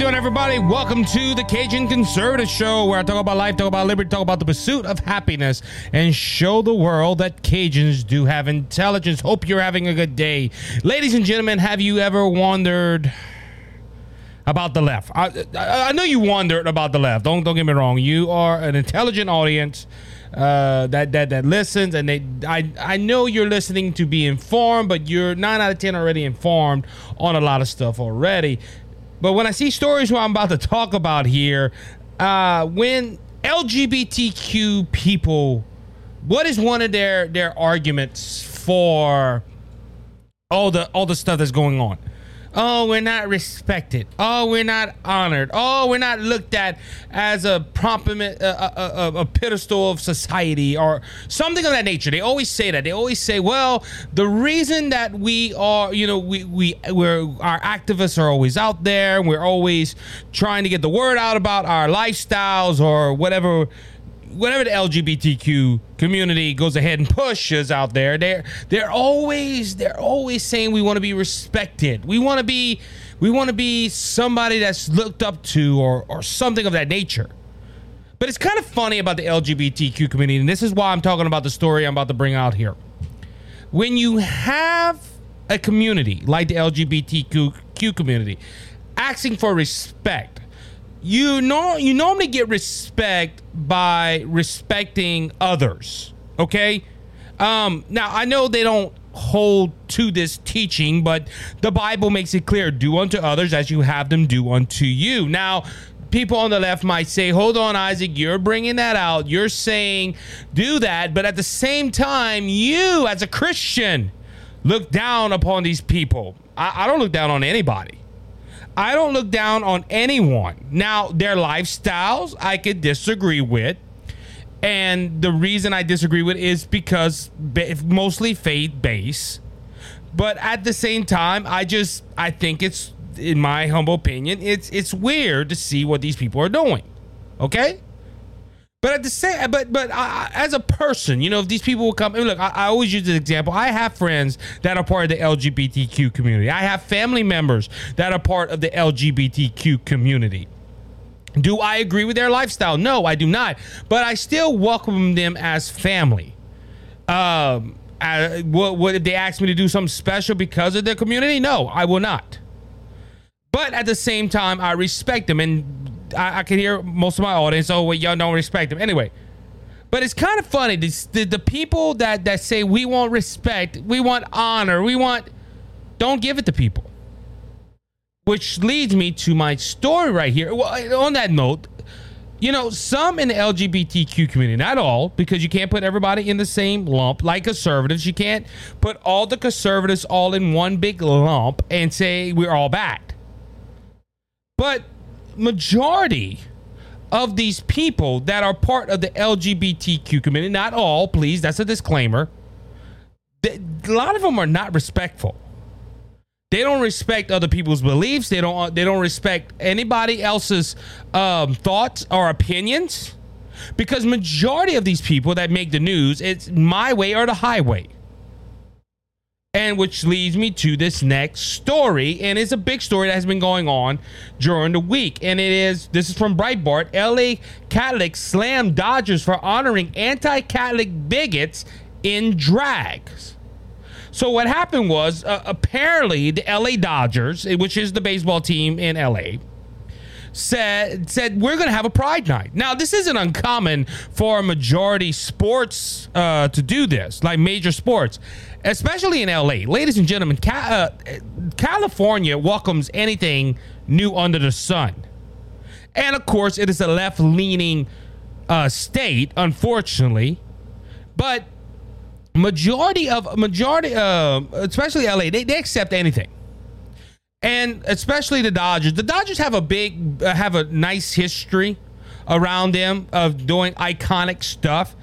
doing, everybody? Welcome to the Cajun Conservative Show, where I talk about life, talk about liberty, talk about the pursuit of happiness, and show the world that Cajuns do have intelligence. Hope you're having a good day, ladies and gentlemen. Have you ever wondered? About the left, I, I, I know you wondered about the left. Don't don't get me wrong. You are an intelligent audience uh, that that that listens, and they I I know you're listening to be informed, but you're nine out of ten already informed on a lot of stuff already. But when I see stories where I'm about to talk about here, uh, when LGBTQ people, what is one of their their arguments for all the all the stuff that's going on? Oh, we're not respected. Oh, we're not honored. Oh, we're not looked at as a prominent, a, a, a, pedestal of society or something of that nature. They always say that. They always say, well, the reason that we are, you know, we we we're our activists are always out there. We're always trying to get the word out about our lifestyles or whatever whatever the LGBTQ community goes ahead and pushes out there, they're they're always they're always saying we want to be respected. We want to be we want to be somebody that's looked up to or or something of that nature. But it's kind of funny about the LGBTQ community, and this is why I'm talking about the story I'm about to bring out here. When you have a community like the LGBTQ community asking for respect, you know you normally get respect by respecting others okay? Um now i know they don't hold to this teaching but the bible makes it clear do unto others as you have them do unto you. Now people on the left might say hold on isaac you're bringing that out. You're saying do that but at the same time you as a christian look down upon these people. I, I don't look down on anybody I don't look down on anyone. Now, their lifestyles I could disagree with. And the reason I disagree with is because mostly faith based. But at the same time, I just I think it's in my humble opinion, it's it's weird to see what these people are doing. Okay? But at the same, but but I, as a person, you know, if these people will come, look, I, I, always use this example. I have friends that are part of the LGBTQ community. I have family members that are part of the LGBTQ community. Do I agree with their lifestyle? No, I do not. But I still welcome them as family. Um, I, what, what if they ask me to do something special because of their community? No, I will not. But at the same time, I respect them and I, I can hear most of my audience. Oh, well, y'all don't respect him. Anyway, but it's kind of funny. The, the, the people that that say we want respect, we want honor, we want, don't give it to people. Which leads me to my story right here. Well, uh, on that note, you know, some in the LGBTQ community, not all, because you can't put everybody in the same lump like conservatives. You can't put all the conservatives all in one big lump and say we're all bad. But majority of these people that are part of the LGBTQ community, not all, please, that's a disclaimer. A lot of them are not respectful. They don't respect other people's beliefs. They don't. They don't respect anybody else's um, thoughts or opinions, because majority of these people that make the news, it's my way or the highway. And which leads me to this next story. And it's a big story that has been going on during the week. And it is this is from Breitbart LA Catholics slam Dodgers for honoring anti Catholic bigots in drags. So what happened was uh, apparently the LA Dodgers, which is the baseball team in LA, said said we're going to have a pride night. Now, this isn't uncommon for majority sports uh, to do this, like major sports, especially in LA. Ladies and gentlemen, uh, California welcomes anything new under the sun, and of course, it is a left leaning uh, state, unfortunately, but majority of majority uh especially LA they, they accept anything and especially the Dodgers. The Dodgers have a big, uh, have a nice history around them of doing iconic stuff.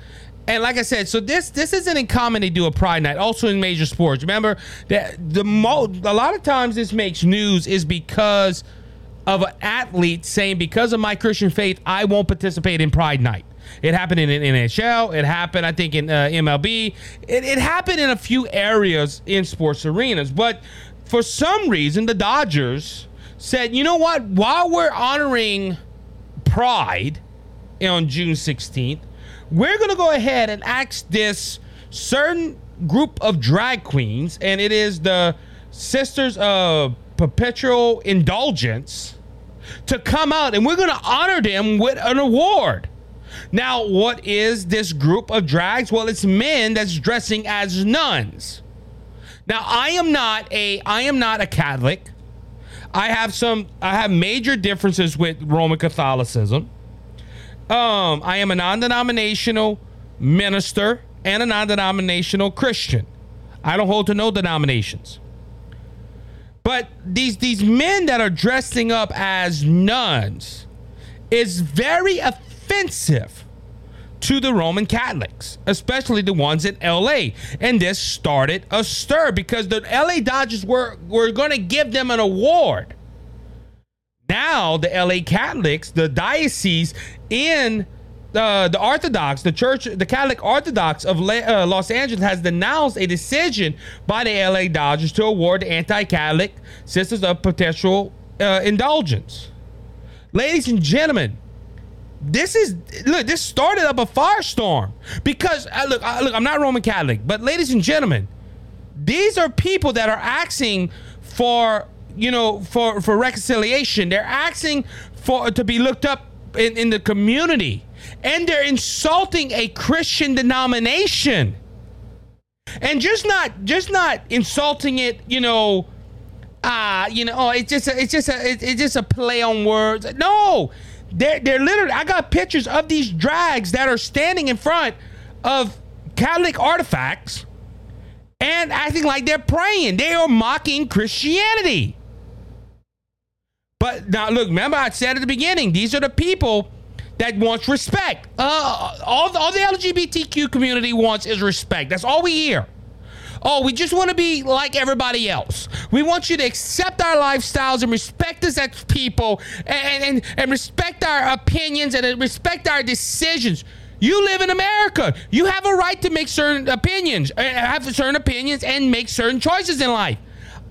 And like I said, so this this isn't uncommon to do a Pride Night. Also in major sports, remember that the mo a lot of times this makes news is because of an athlete saying because of my Christian faith I won't participate in Pride Night. It happened in, in NHL. It happened, I think, in uh, MLB. It, it happened in a few areas in sports arenas. But for some reason, the Dodgers said, you know what? While we're honoring Pride on June 16th, we're going to go ahead and ask this certain group of drag queens, and it is the Sisters of Perpetual Indulgence, to come out and we're going to honor them with an award. Now, what is this group of drags? Well, it's men that's dressing as nuns. Now, I am not a I am not a Catholic. I have some I have major differences with Roman Catholicism. Um, I am a non-denominational minister and a non-denominational Christian. I don't hold to no denominations. But these these men that are dressing up as nuns is very offensive to the Roman Catholics, especially the ones in LA. And this started a stir because the LA Dodgers were, were going to give them an award. Now, the LA Catholics, the diocese in the, the Orthodox, the Church, the Catholic Orthodox of uh, Los Angeles has denounced a decision by the LA Dodgers to award the anti Catholic Sisters of Perpetual uh, Indulgence. Ladies and gentlemen, this is look. This started up a firestorm because uh, look, uh, look. I'm not Roman Catholic, but ladies and gentlemen, these are people that are asking for you know for for reconciliation. They're asking for to be looked up in, in the community, and they're insulting a Christian denomination, and just not just not insulting it. You know. Uh, you know, oh, it's just a, it's just a, it's just a play on words. No, they're, they're literally, I got pictures of these drags that are standing in front of Catholic artifacts and acting like they're praying. They are mocking Christianity. But now, look, remember I said at the beginning, these are the people that wants respect. Uh, all, all the LGBTQ community wants is respect. That's all we hear. Oh, we just want to be like everybody else. We want you to accept our lifestyles and respect us as people and, and, and respect our opinions and respect our decisions. You live in America. You have a right to make certain opinions, uh, have certain opinions, and make certain choices in life.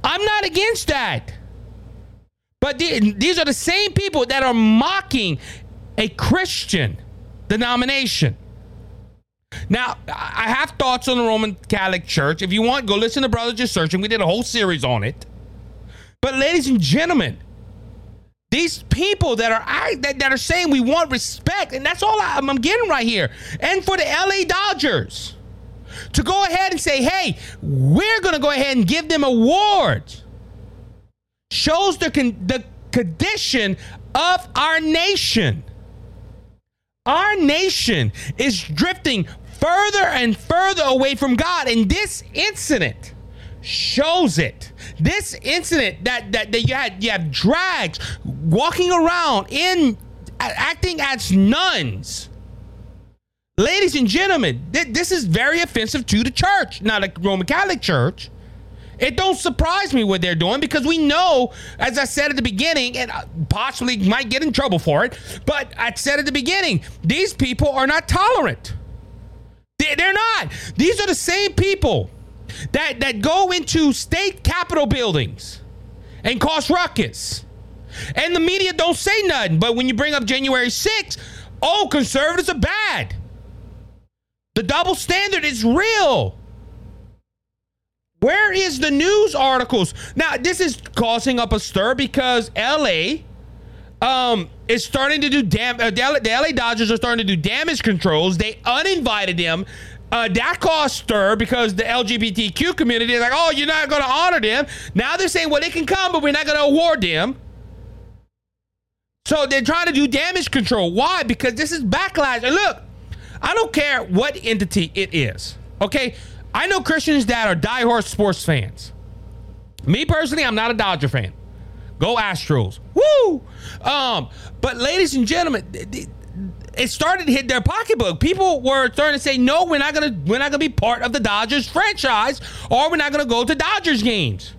I'm not against that. But these are the same people that are mocking a Christian denomination. Now, I have thoughts on the Roman Catholic Church. If you want, go listen to Brothers Just Searching. We did a whole series on it. But, ladies and gentlemen, these people that are that, are saying we want respect, and that's all I, am getting right here. And for the LA Dodgers to go ahead and say, "Hey, we're going to go ahead and give them awards," shows the con- the condition of our nation. Our nation is drifting further and further away from God. And this incident shows it. This incident that, that, that you had you have drags walking around in acting as nuns. Ladies and gentlemen, th- this is very offensive to the church, not the Roman Catholic Church. It don't surprise me what they're doing because we know, as I said at the beginning, and uh, possibly might get in trouble for it, but I said at the beginning, these people are not tolerant. They're not. These are the same people that, that go into state capitol buildings and cause ruckus. And the media don't say nothing. But when you bring up January 6th, oh, conservatives are bad. The double standard is real. Where is the news articles? Now, this is causing up a stir because LA um, is starting to do dam. Uh, the, LA, Dodgers are starting to do damage controls. They uninvited them. Uh, that caused stir because the LGBTQ community is like, oh, you're not going to honor them. Now they're saying, well, they can come, but we're not going to award them. So they're trying to do damage control. Why? Because this is backlash. And look, I don't care what entity it is. Okay, I know Christians that are diehard sports fans. Me personally, I'm not a Dodger fan. Go Astros. Woo! Um, but ladies and gentlemen, it started to hit their pocketbook. People were starting to say, "No, we're not gonna, we're not gonna be part of the Dodgers franchise, or we're not gonna go to Dodgers games."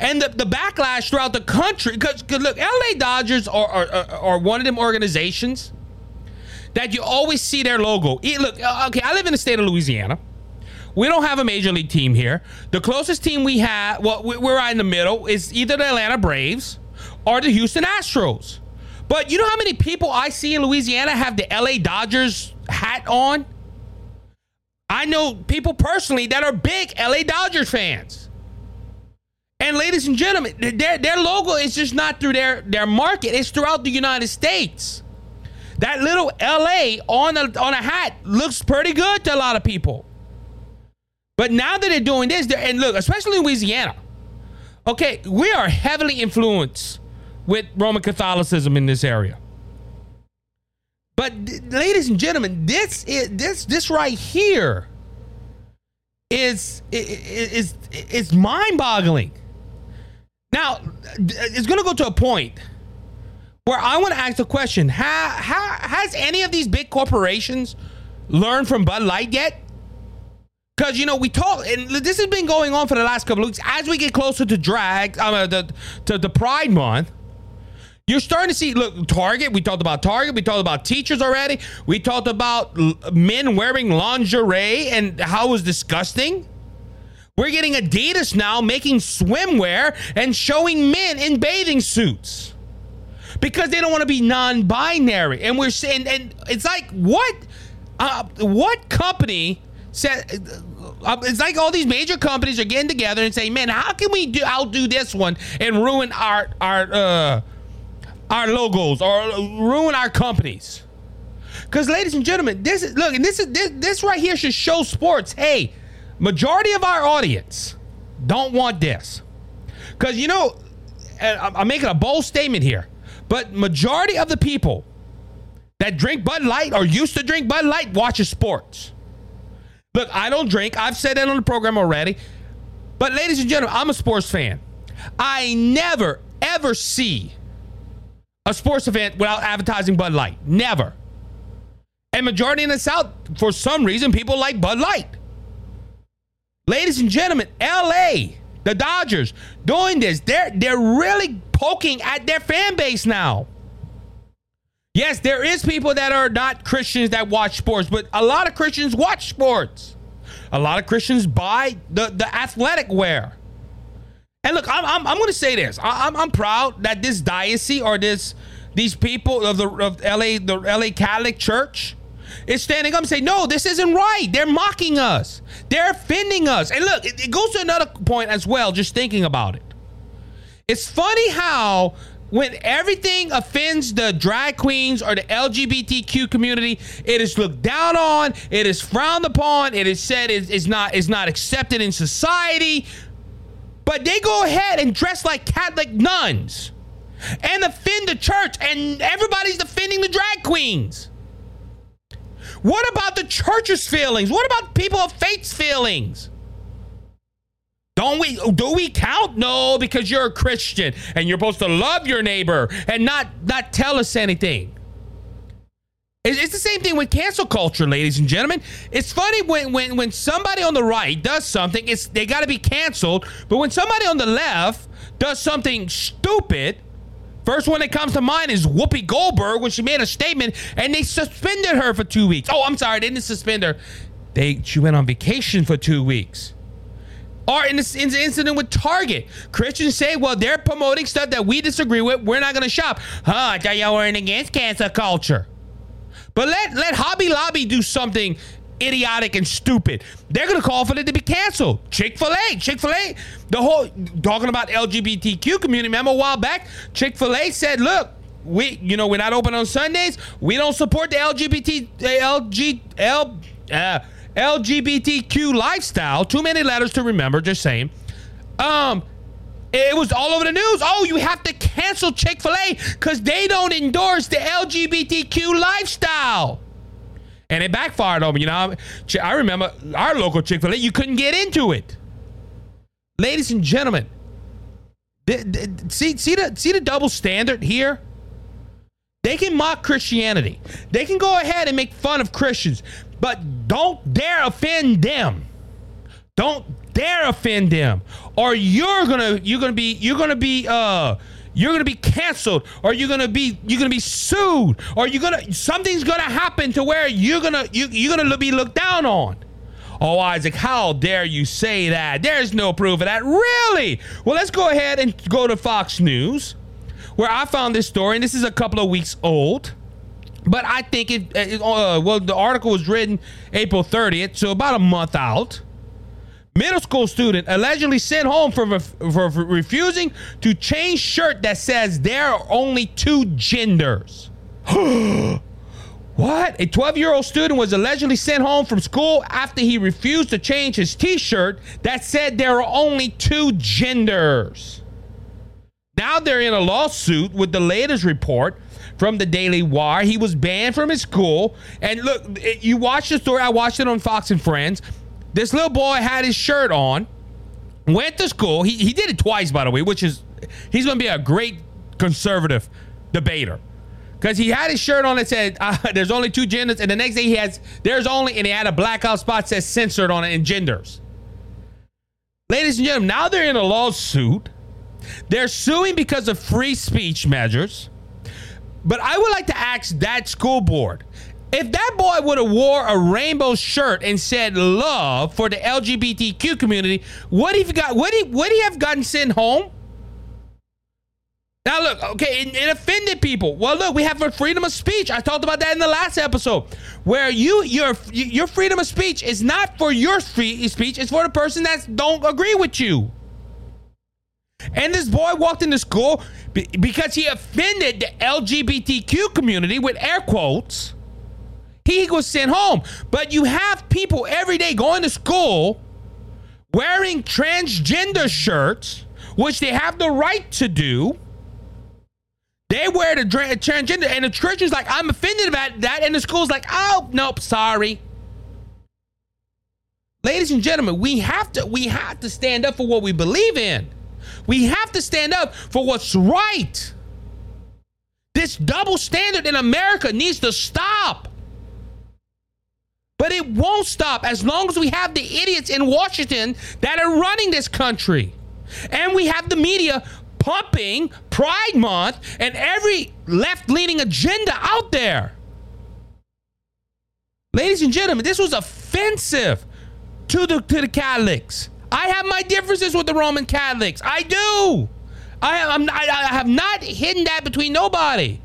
And the, the backlash throughout the country, because look, LA Dodgers are, are, are one of them organizations that you always see their logo. Look, uh, okay, I live in the state of Louisiana. We don't have a major league team here. The closest team we have, well, we're right in the middle, is either the Atlanta Braves or the Houston Astros. But you know how many people I see in Louisiana have the LA Dodgers hat on? I know people personally that are big LA Dodgers fans. And ladies and gentlemen, their, their logo is just not through their, their market, it's throughout the United States. That little LA on a, on a hat looks pretty good to a lot of people. But now that they're doing this, they're, and look, especially Louisiana, okay, we are heavily influenced with Roman Catholicism in this area. But ladies and gentlemen, this is this this right here is is is mind-boggling. Now, it's going to go to a point where I want to ask the question: How how has any of these big corporations learned from Bud Light yet? Because you know we talk, and this has been going on for the last couple of weeks. As we get closer to drag, um, uh, the, to the Pride Month, you're starting to see, look, Target, we talked about Target, we talked about teachers already, we talked about men wearing lingerie and how it was disgusting. We're getting Adidas now making swimwear and showing men in bathing suits because they don't want to be non-binary. And we're saying, and it's like, what, uh, what company said? Uh, it's like all these major companies are getting together and saying, "Man, how can we do outdo this one and ruin our our uh, our logos or ruin our companies. Because, ladies and gentlemen, this is look, and this is this, this right here should show sports. Hey, majority of our audience don't want this. Because you know, I'm making a bold statement here, but majority of the people that drink Bud Light or used to drink Bud Light watches sports. Look, I don't drink. I've said that on the program already. But ladies and gentlemen, I'm a sports fan. I never ever see a sports event without advertising Bud Light. Never. And majority in the South, for some reason, people like Bud Light. Ladies and gentlemen, LA, the Dodgers, doing this. They're they're really poking at their fan base now. Yes, there is people that are not Christians that watch sports, but a lot of Christians watch sports. A lot of Christians buy the, the athletic wear. And look, I'm, I'm, I'm going to say this. I, am I'm, I'm proud that this diocese or this these people of the of LA the LA Catholic Church is standing up and say, no, this isn't right. They're mocking us. They're offending us. And look, it, it goes to another point as well. Just thinking about it, it's funny how when everything offends the drag queens or the LGBTQ community, it is looked down on, it is frowned upon, it is said is not is not accepted in society. But they go ahead and dress like Catholic nuns and offend the church, and everybody's defending the drag queens. What about the church's feelings? What about people of faith's feelings? Don't we do we count? No, because you're a Christian and you're supposed to love your neighbor and not not tell us anything. It's the same thing with cancel culture, ladies and gentlemen. It's funny when when when somebody on the right does something, it's they got to be canceled. But when somebody on the left does something stupid, first one that comes to mind is Whoopi Goldberg when she made a statement and they suspended her for two weeks. Oh, I'm sorry, they didn't suspend her. They she went on vacation for two weeks. Or in this in the incident with Target, Christians say, well, they're promoting stuff that we disagree with. We're not going to shop. Huh, I thought y'all weren't against cancer culture. But let let Hobby Lobby do something idiotic and stupid. They're gonna call for it to be canceled. Chick Fil A, Chick Fil A, the whole talking about LGBTQ community. Remember a while back, Chick Fil A said, "Look, we, you know, we're not open on Sundays. We don't support the LGBT, LG, L, uh, LGBTQ lifestyle. Too many letters to remember. Just saying. Um." It was all over the news. Oh, you have to cancel Chick fil A because they don't endorse the LGBTQ lifestyle. And it backfired on me. You know, I remember our local Chick fil A, you couldn't get into it. Ladies and gentlemen, see, see, the, see the double standard here? They can mock Christianity. They can go ahead and make fun of Christians, but don't dare offend them. Don't dare offend them, or you're gonna you're gonna be you're gonna be uh you're gonna be canceled, or you're gonna be you're gonna be sued, or you're gonna something's gonna happen to where you're gonna you, you're gonna be looked down on. Oh, Isaac, how dare you say that? There's no proof of that. Really? Well, let's go ahead and go to Fox News, where I found this story, and this is a couple of weeks old. But I think it, it uh, well, the article was written April 30th, so about a month out. Middle school student allegedly sent home for, for, for refusing to change shirt that says there are only two genders. what? A 12 year old student was allegedly sent home from school after he refused to change his t shirt that said there are only two genders. Now they're in a lawsuit with the latest report from the Daily Wire. He was banned from his school. And look, you watched the story. I watched it on Fox and Friends. This little boy had his shirt on, went to school. He, he did it twice, by the way, which is, he's going to be a great conservative debater. Because he had his shirt on that said, uh, there's only two genders. And the next day he has, there's only, and he had a blackout spot says censored on it in genders. Ladies and gentlemen, now they're in a lawsuit. They're suing because of free speech measures. But I would like to ask that school board if that boy would have wore a rainbow shirt and said love for the LGBTQ community, would he got would he would he have gotten sent home? Now look, okay, it, it, offended people. Well, look, we have a freedom of speech. I talked about that in the last episode, where you your your freedom of speech is not for your free speech; it's for the person that don't agree with you. And this boy walked into school because he offended the LGBTQ community with air quotes he was sent home. But you have people every day going to school wearing transgender shirts, which they have the right to do. They wear the transgender, and the church is like, I'm offended about that. And the school's like, oh, nope, sorry. Ladies and gentlemen, we have to we have to stand up for what we believe in. We have to stand up for what's right. This double standard in America needs to stop. But it won't stop as long as we have the idiots in Washington that are running this country. And we have the media pumping Pride Month and every left leaning agenda out there. Ladies and gentlemen, this was offensive to the, to the Catholics. I have my differences with the Roman Catholics. I do. I, I'm, I, have not hidden that between nobody.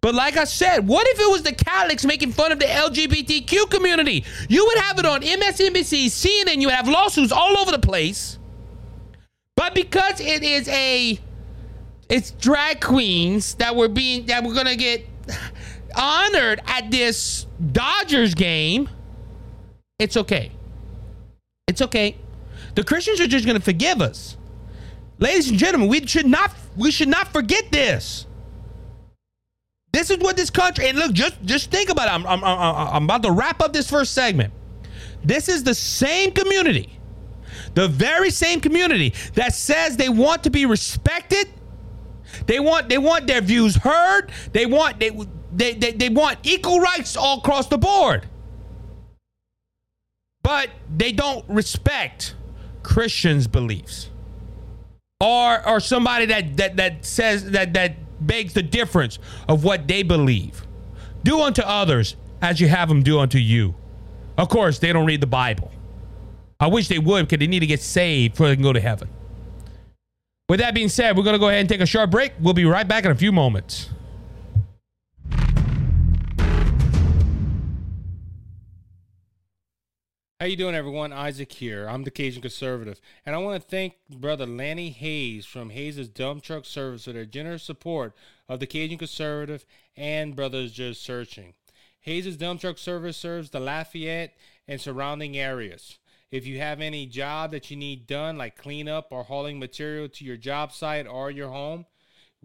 But like I said, what if it was the Catholics making fun of the LGBTQ community? You would have it on MSNBC, CNN, you would have lawsuits all over the place. But because it is a it's drag queens that were being that were gonna get honored at this Dodgers game, it's okay. It's okay. The Christians are just gonna forgive us. Ladies and gentlemen, we should not we should not forget this. This is what this country and look, just just think about it. I'm, I'm, I'm, I'm about to wrap up this first segment. This is the same community, the very same community that says they want to be respected. They want they want their views heard. They want they they, they, they want equal rights all across the board. But they don't respect Christians' beliefs. Or or somebody that that that says that that begs the difference of what they believe. Do unto others as you have them do unto you. Of course, they don't read the Bible. I wish they would because they need to get saved before they can go to heaven. With that being said, we're going to go ahead and take a short break. We'll be right back in a few moments. How you doing, everyone? Isaac here. I'm the Cajun Conservative, and I want to thank Brother Lanny Hayes from Hayes' Dump Truck Service for their generous support of the Cajun Conservative and Brothers Just Searching. Hayes' Dump Truck Service serves the Lafayette and surrounding areas. If you have any job that you need done, like cleanup or hauling material to your job site or your home,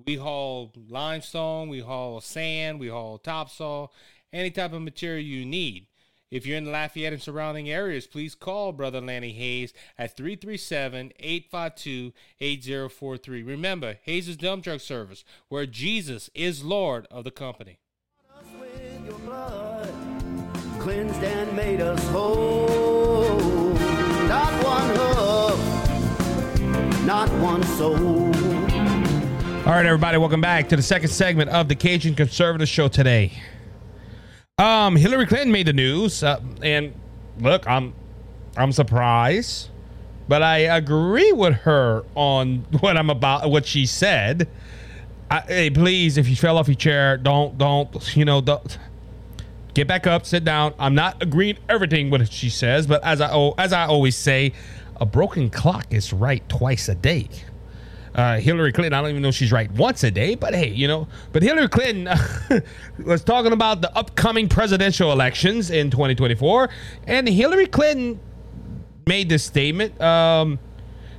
we haul limestone, we haul sand, we haul topsoil, any type of material you need. If you're in the Lafayette and surrounding areas, please call Brother Lanny Hayes at 337-852-8043. Remember, Hayes' is Dump Truck Service, where Jesus is Lord of the company. Blood, Cleansed and made us whole. Not one hoof, not one soul. All right, everybody, welcome back to the second segment of the Cajun Conservative Show today. Um, Hillary Clinton made the news, uh, and look, I'm I'm surprised, but I agree with her on what I'm about, what she said. I, hey, please, if you fell off your chair, don't, don't, you know, don't get back up, sit down. I'm not agreeing everything what she says, but as I as I always say, a broken clock is right twice a day. Uh, Hillary Clinton, I don't even know if she's right once a day, but hey, you know, but Hillary Clinton was talking about the upcoming presidential elections in 2024, and Hillary Clinton made this statement. Um,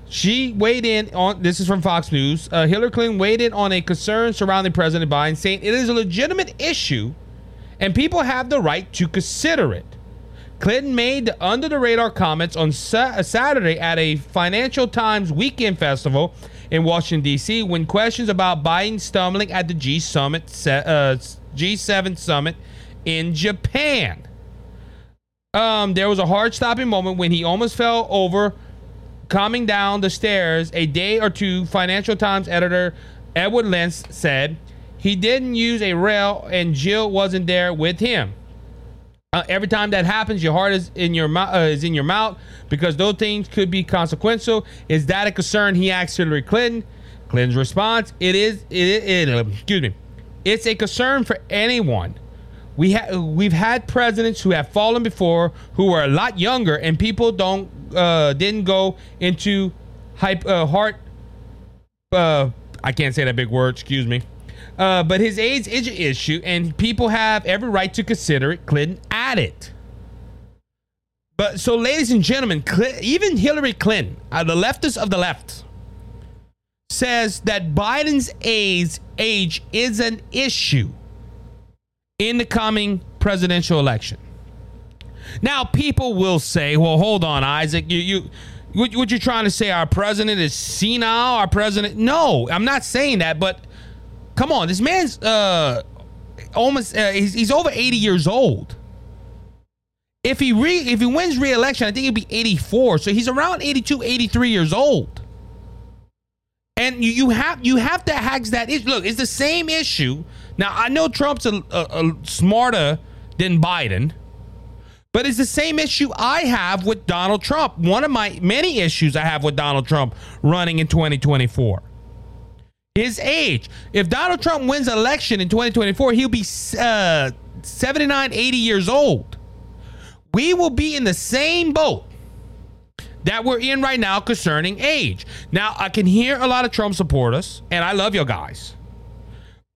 she weighed in on this is from Fox News. Uh, Hillary Clinton weighed in on a concern surrounding President Biden, saying it is a legitimate issue and people have the right to consider it. Clinton made under the radar comments on sa- Saturday at a Financial Times weekend festival in Washington, D.C., when questions about Biden stumbling at the G summit, uh, G7 summit in Japan. Um, there was a hard stopping moment when he almost fell over coming down the stairs a day or two. Financial Times editor Edward Lentz said he didn't use a rail, and Jill wasn't there with him. Uh, every time that happens, your heart is in your mouth. Uh, is in your mouth because those things could be consequential. Is that a concern? He asked Hillary Clinton. Clinton's response: It is. It, it, it excuse me. It's a concern for anyone. We have we've had presidents who have fallen before who were a lot younger, and people don't uh, didn't go into hype uh, heart. Uh, I can't say that big word. Excuse me. Uh, but his AIDS is an issue, and people have every right to consider it. Clinton added. But so, ladies and gentlemen, even Hillary Clinton, uh, the leftist of the left, says that Biden's AIDS age is an issue in the coming presidential election. Now, people will say, "Well, hold on, Isaac. You, you, what, what you trying to say? Our president is senile? Our president? No, I'm not saying that, but." Come on, this man's uh almost uh, he's, he's over 80 years old. If he re if he wins re-election, I think he'll be 84. So he's around 82, 83 years old. And you, you have you have to hack that issue. Look, it's the same issue. Now I know Trump's a, a, a smarter than Biden, but it's the same issue I have with Donald Trump. One of my many issues I have with Donald Trump running in 2024 his age. If Donald Trump wins election in 2024, he'll be uh, 79, 80 years old. We will be in the same boat that we're in right now concerning age. Now, I can hear a lot of Trump supporters, and I love you guys.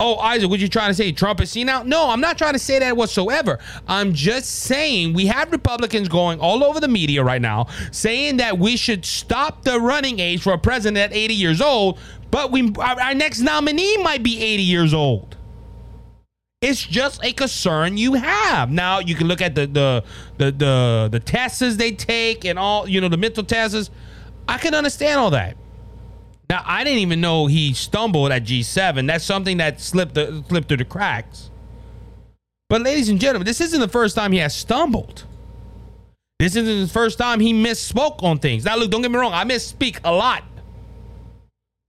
Oh, Isaac, what you trying to say? Trump is seen senile? No, I'm not trying to say that whatsoever. I'm just saying we have Republicans going all over the media right now saying that we should stop the running age for a president at 80 years old but we our, our next nominee might be 80 years old. It's just a concern you have. Now you can look at the the the the, the tests they take and all you know the mental tests. I can understand all that. Now I didn't even know he stumbled at G7. That's something that slipped the, slipped through the cracks. But ladies and gentlemen, this isn't the first time he has stumbled. This isn't the first time he misspoke on things. Now look, don't get me wrong, I misspeak a lot.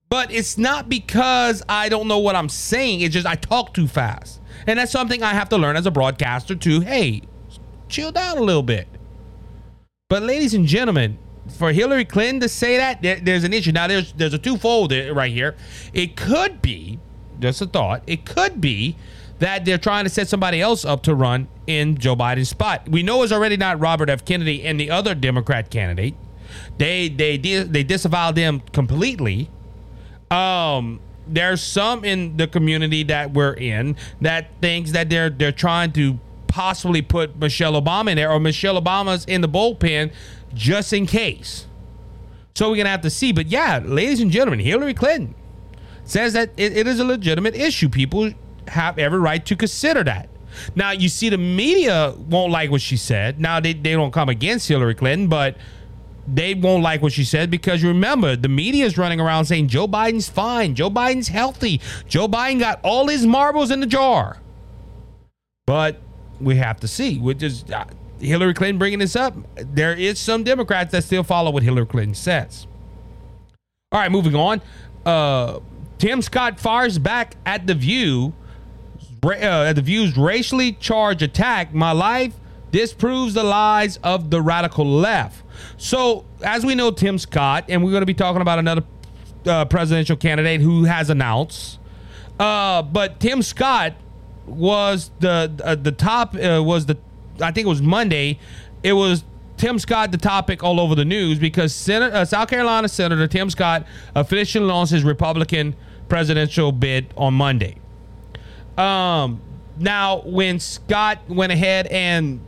But it's not because I don't know what I'm saying. It's just I talk too fast. And that's something I have to learn as a broadcaster to, hey, chill down a little bit. But ladies and gentlemen, for Hillary Clinton to say that, there, there's an issue. Now there's there's a twofold right here. It could be, just a thought, it could be that they're trying to set somebody else up to run in Joe Biden's spot. We know it's already not Robert F. Kennedy and the other Democrat candidate. They they they disavowed them completely um there's some in the community that we're in that thinks that they're they're trying to possibly put Michelle Obama in there or Michelle Obama's in the bullpen just in case. So we're gonna have to see. But yeah, ladies and gentlemen, Hillary Clinton says that it, it is a legitimate issue. People have every right to consider that. Now you see the media won't like what she said. Now they, they don't come against Hillary Clinton, but they won't like what she said because remember the media is running around saying Joe Biden's fine, Joe Biden's healthy, Joe Biden got all his marbles in the jar. But we have to see. Which is uh, Hillary Clinton bringing this up. There is some Democrats that still follow what Hillary Clinton says. All right, moving on. Uh, Tim Scott fires back at the View. Uh, at the View's racially charged attack. My life disproves the lies of the radical left. So, as we know, Tim Scott, and we're going to be talking about another uh, presidential candidate who has announced Uh, but Tim Scott was the uh, the top uh, was the I think it was Monday. It was Tim Scott the topic all over the news because uh, South Carolina Senator Tim Scott officially launched his Republican presidential bid on Monday. Um, now when Scott went ahead and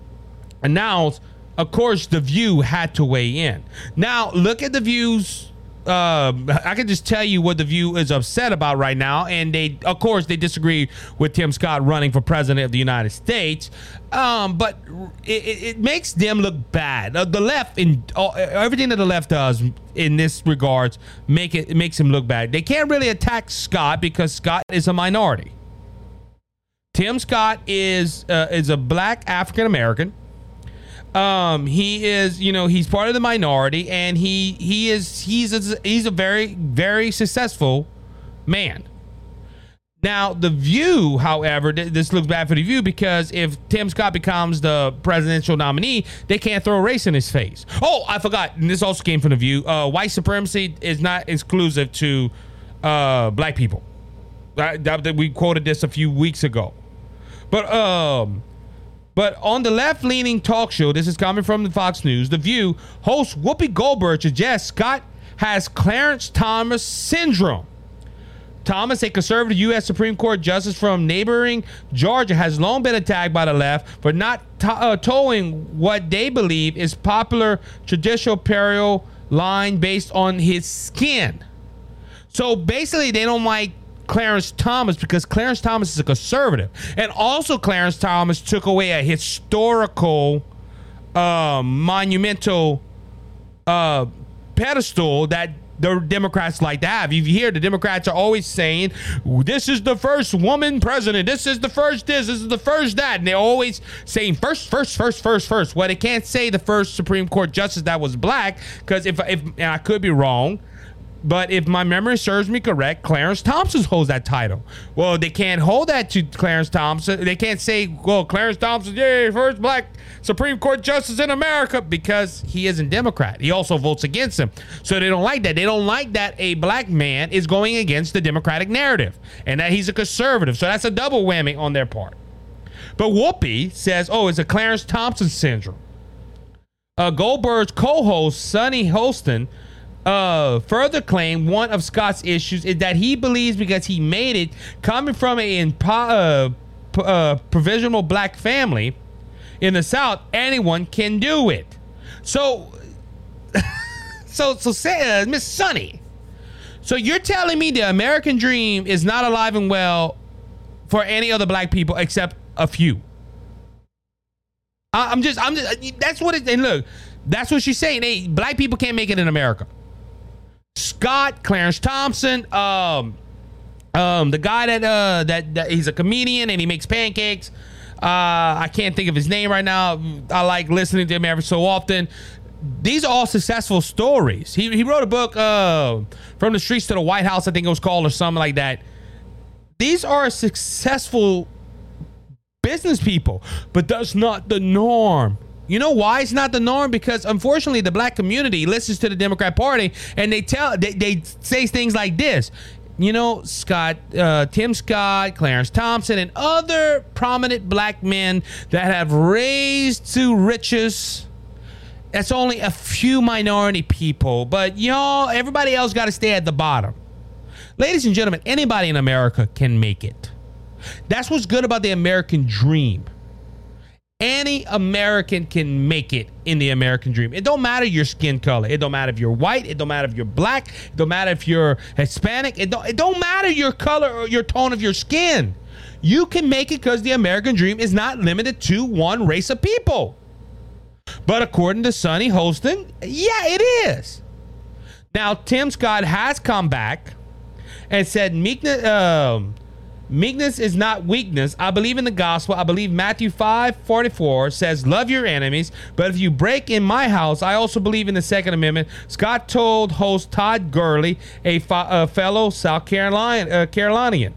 announced, of course, the View had to weigh in. Now look at the View's uh, I can just tell you what the View is upset about right now, and they, of course, they disagree with Tim Scott running for president of the United States. Um, but it, it, makes them look bad. Uh, the left, in uh, everything that the left does in this regards, make it, it makes him look bad. They can't really attack Scott because Scott is a minority. Tim Scott is uh, is a black African American um, he is, you know, he's part of the minority, and he he is he's a, he's a very very successful man. Now, the View, however, this looks bad for the View because if Tim Scott becomes the presidential nominee, they can't throw race in his face. Oh, I forgot. And this also came from the View. Uh, white supremacy is not exclusive to uh, black people. That that we quoted this a few weeks ago. But um, but on the left leaning talk show, this is coming from the Fox News, The View, host Whoopi Goldberg suggests Scott has Clarence Thomas syndrome. Thomas, a conservative U.S. Supreme Court justice from neighboring Georgia, has long been attacked by the left for not to- uh, towing what they believe is popular traditional parallel line based on his skin. So basically, they don't like Clarence Thomas because Clarence Thomas is a conservative. And also, Clarence Thomas took away a historical, uh, monumental uh, pedestal that the Democrats like to have. You hear the Democrats are always saying, "This is the first woman president. This is the first this. This is the first that." And they're always saying first, first, first, first, first. Well, they can't say the first Supreme Court justice that was black because if if I could be wrong, but if my memory serves me correct, Clarence Thompson holds that title. Well, they can't hold that to Clarence Thompson. They can't say, well, Clarence Thompson, yay, first black Supreme Court justice in America because he isn't Democrat. He also votes against him. So they don't like that. They don't like that a black man is going against the Democratic narrative and that he's a conservative. So that's a double whammy on their part. But Whoopi says, oh, it's a Clarence Thompson syndrome. Uh, Goldberg's co host, Sunny Hostin, uh, further claim one of Scott's issues is that he believes because he made it coming from a uh, uh, provisional black family in the South, anyone can do it. So, so, so, uh, Miss Sunny. So you're telling me the American dream is not alive and well for any other black people except a few? I'm just, I'm just. That's what it. And look, that's what she's saying. Hey, black people can't make it in America. Scott, Clarence Thompson, um, um, the guy that uh that, that he's a comedian and he makes pancakes. Uh, I can't think of his name right now. I like listening to him every so often. These are all successful stories. He, he wrote a book, uh, From the Streets to the White House, I think it was called, or something like that. These are successful business people, but that's not the norm. You know why it's not the norm? Because unfortunately, the black community listens to the Democrat Party and they tell they, they say things like this. You know, Scott, uh, Tim Scott, Clarence Thompson, and other prominent black men that have raised to riches. That's only a few minority people, but y'all, everybody else got to stay at the bottom. Ladies and gentlemen, anybody in America can make it. That's what's good about the American dream. Any American can make it in the American dream. It don't matter your skin color. It don't matter if you're white. It don't matter if you're black. It don't matter if you're Hispanic. It don't, it don't matter your color or your tone of your skin. You can make it because the American dream is not limited to one race of people. But according to Sunny Hostin, yeah, it is. Now, Tim Scott has come back and said meekness, um, Meekness is not weakness. I believe in the gospel. I believe Matthew 5 44 says, Love your enemies. But if you break in my house, I also believe in the Second Amendment. Scott told host Trey Gowdy, a, a fellow South Carolina, uh, Carolinian.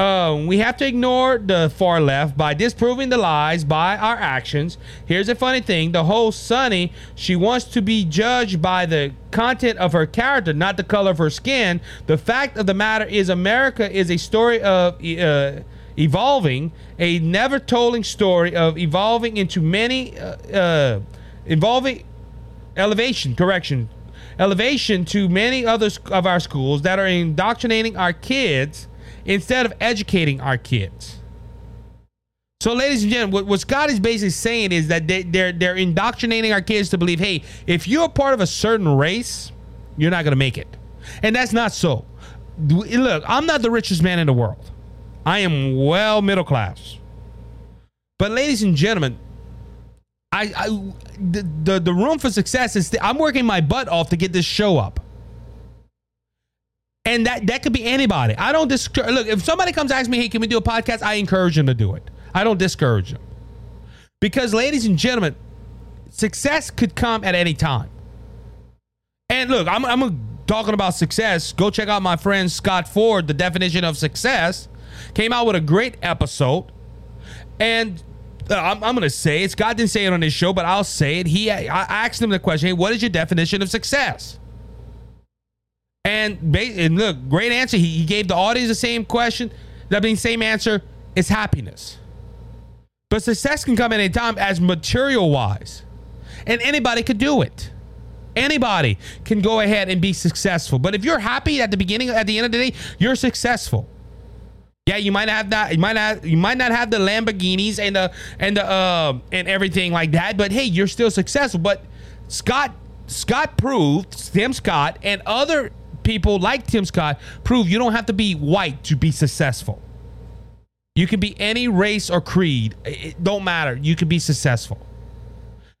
Um, we have to ignore the far left by disproving the lies by our actions. Here's a funny thing the whole Sunny, she wants to be judged by the content of her character, not the color of her skin. The fact of the matter is, America is a story of uh, evolving, a never tolling story of evolving into many, uh, uh, involving elevation, correction, elevation to many others of our schools that are indoctrinating our kids instead of educating our kids. So, ladies and gentlemen, what, Scott is basically saying is that they, they're they're indoctrinating our kids to believe, hey, if you're part of a certain race, you're not going to make it, and that's not so. Look, I'm not the richest man in the world. I am well middle class. But, ladies and gentlemen, I, I the, the the room for success is. I'm working my butt off to get this show up. And that that could be anybody. I don't discourage. Look, if somebody comes ask me, "Hey, can we do a podcast?" I encourage them to do it. I don't discourage them because, ladies and gentlemen, success could come at any time. And look, I'm I'm talking about success. Go check out my friend Scott Ford. The definition of success came out with a great episode, and uh, I'm, I'm going to say it. Scott didn't say it on his show, but I'll say it. He I asked him the question, "Hey, what is your definition of success?" And, and look, great answer. He, he gave the audience the same question. That means same answer is happiness. But success can come at any time as material wise. And anybody could do it. Anybody can go ahead and be successful. But if you're happy at the beginning, at the end of the day, you're successful. Yeah, you might have that. You might not. You might not have the Lamborghinis and the and the uh, and everything like that. But hey, you're still successful. But Scott Scott proved Tim Scott and other people like Tim Scott prove you don't have to be white to be successful. You can be any race or creed. It don't matter. You can be successful.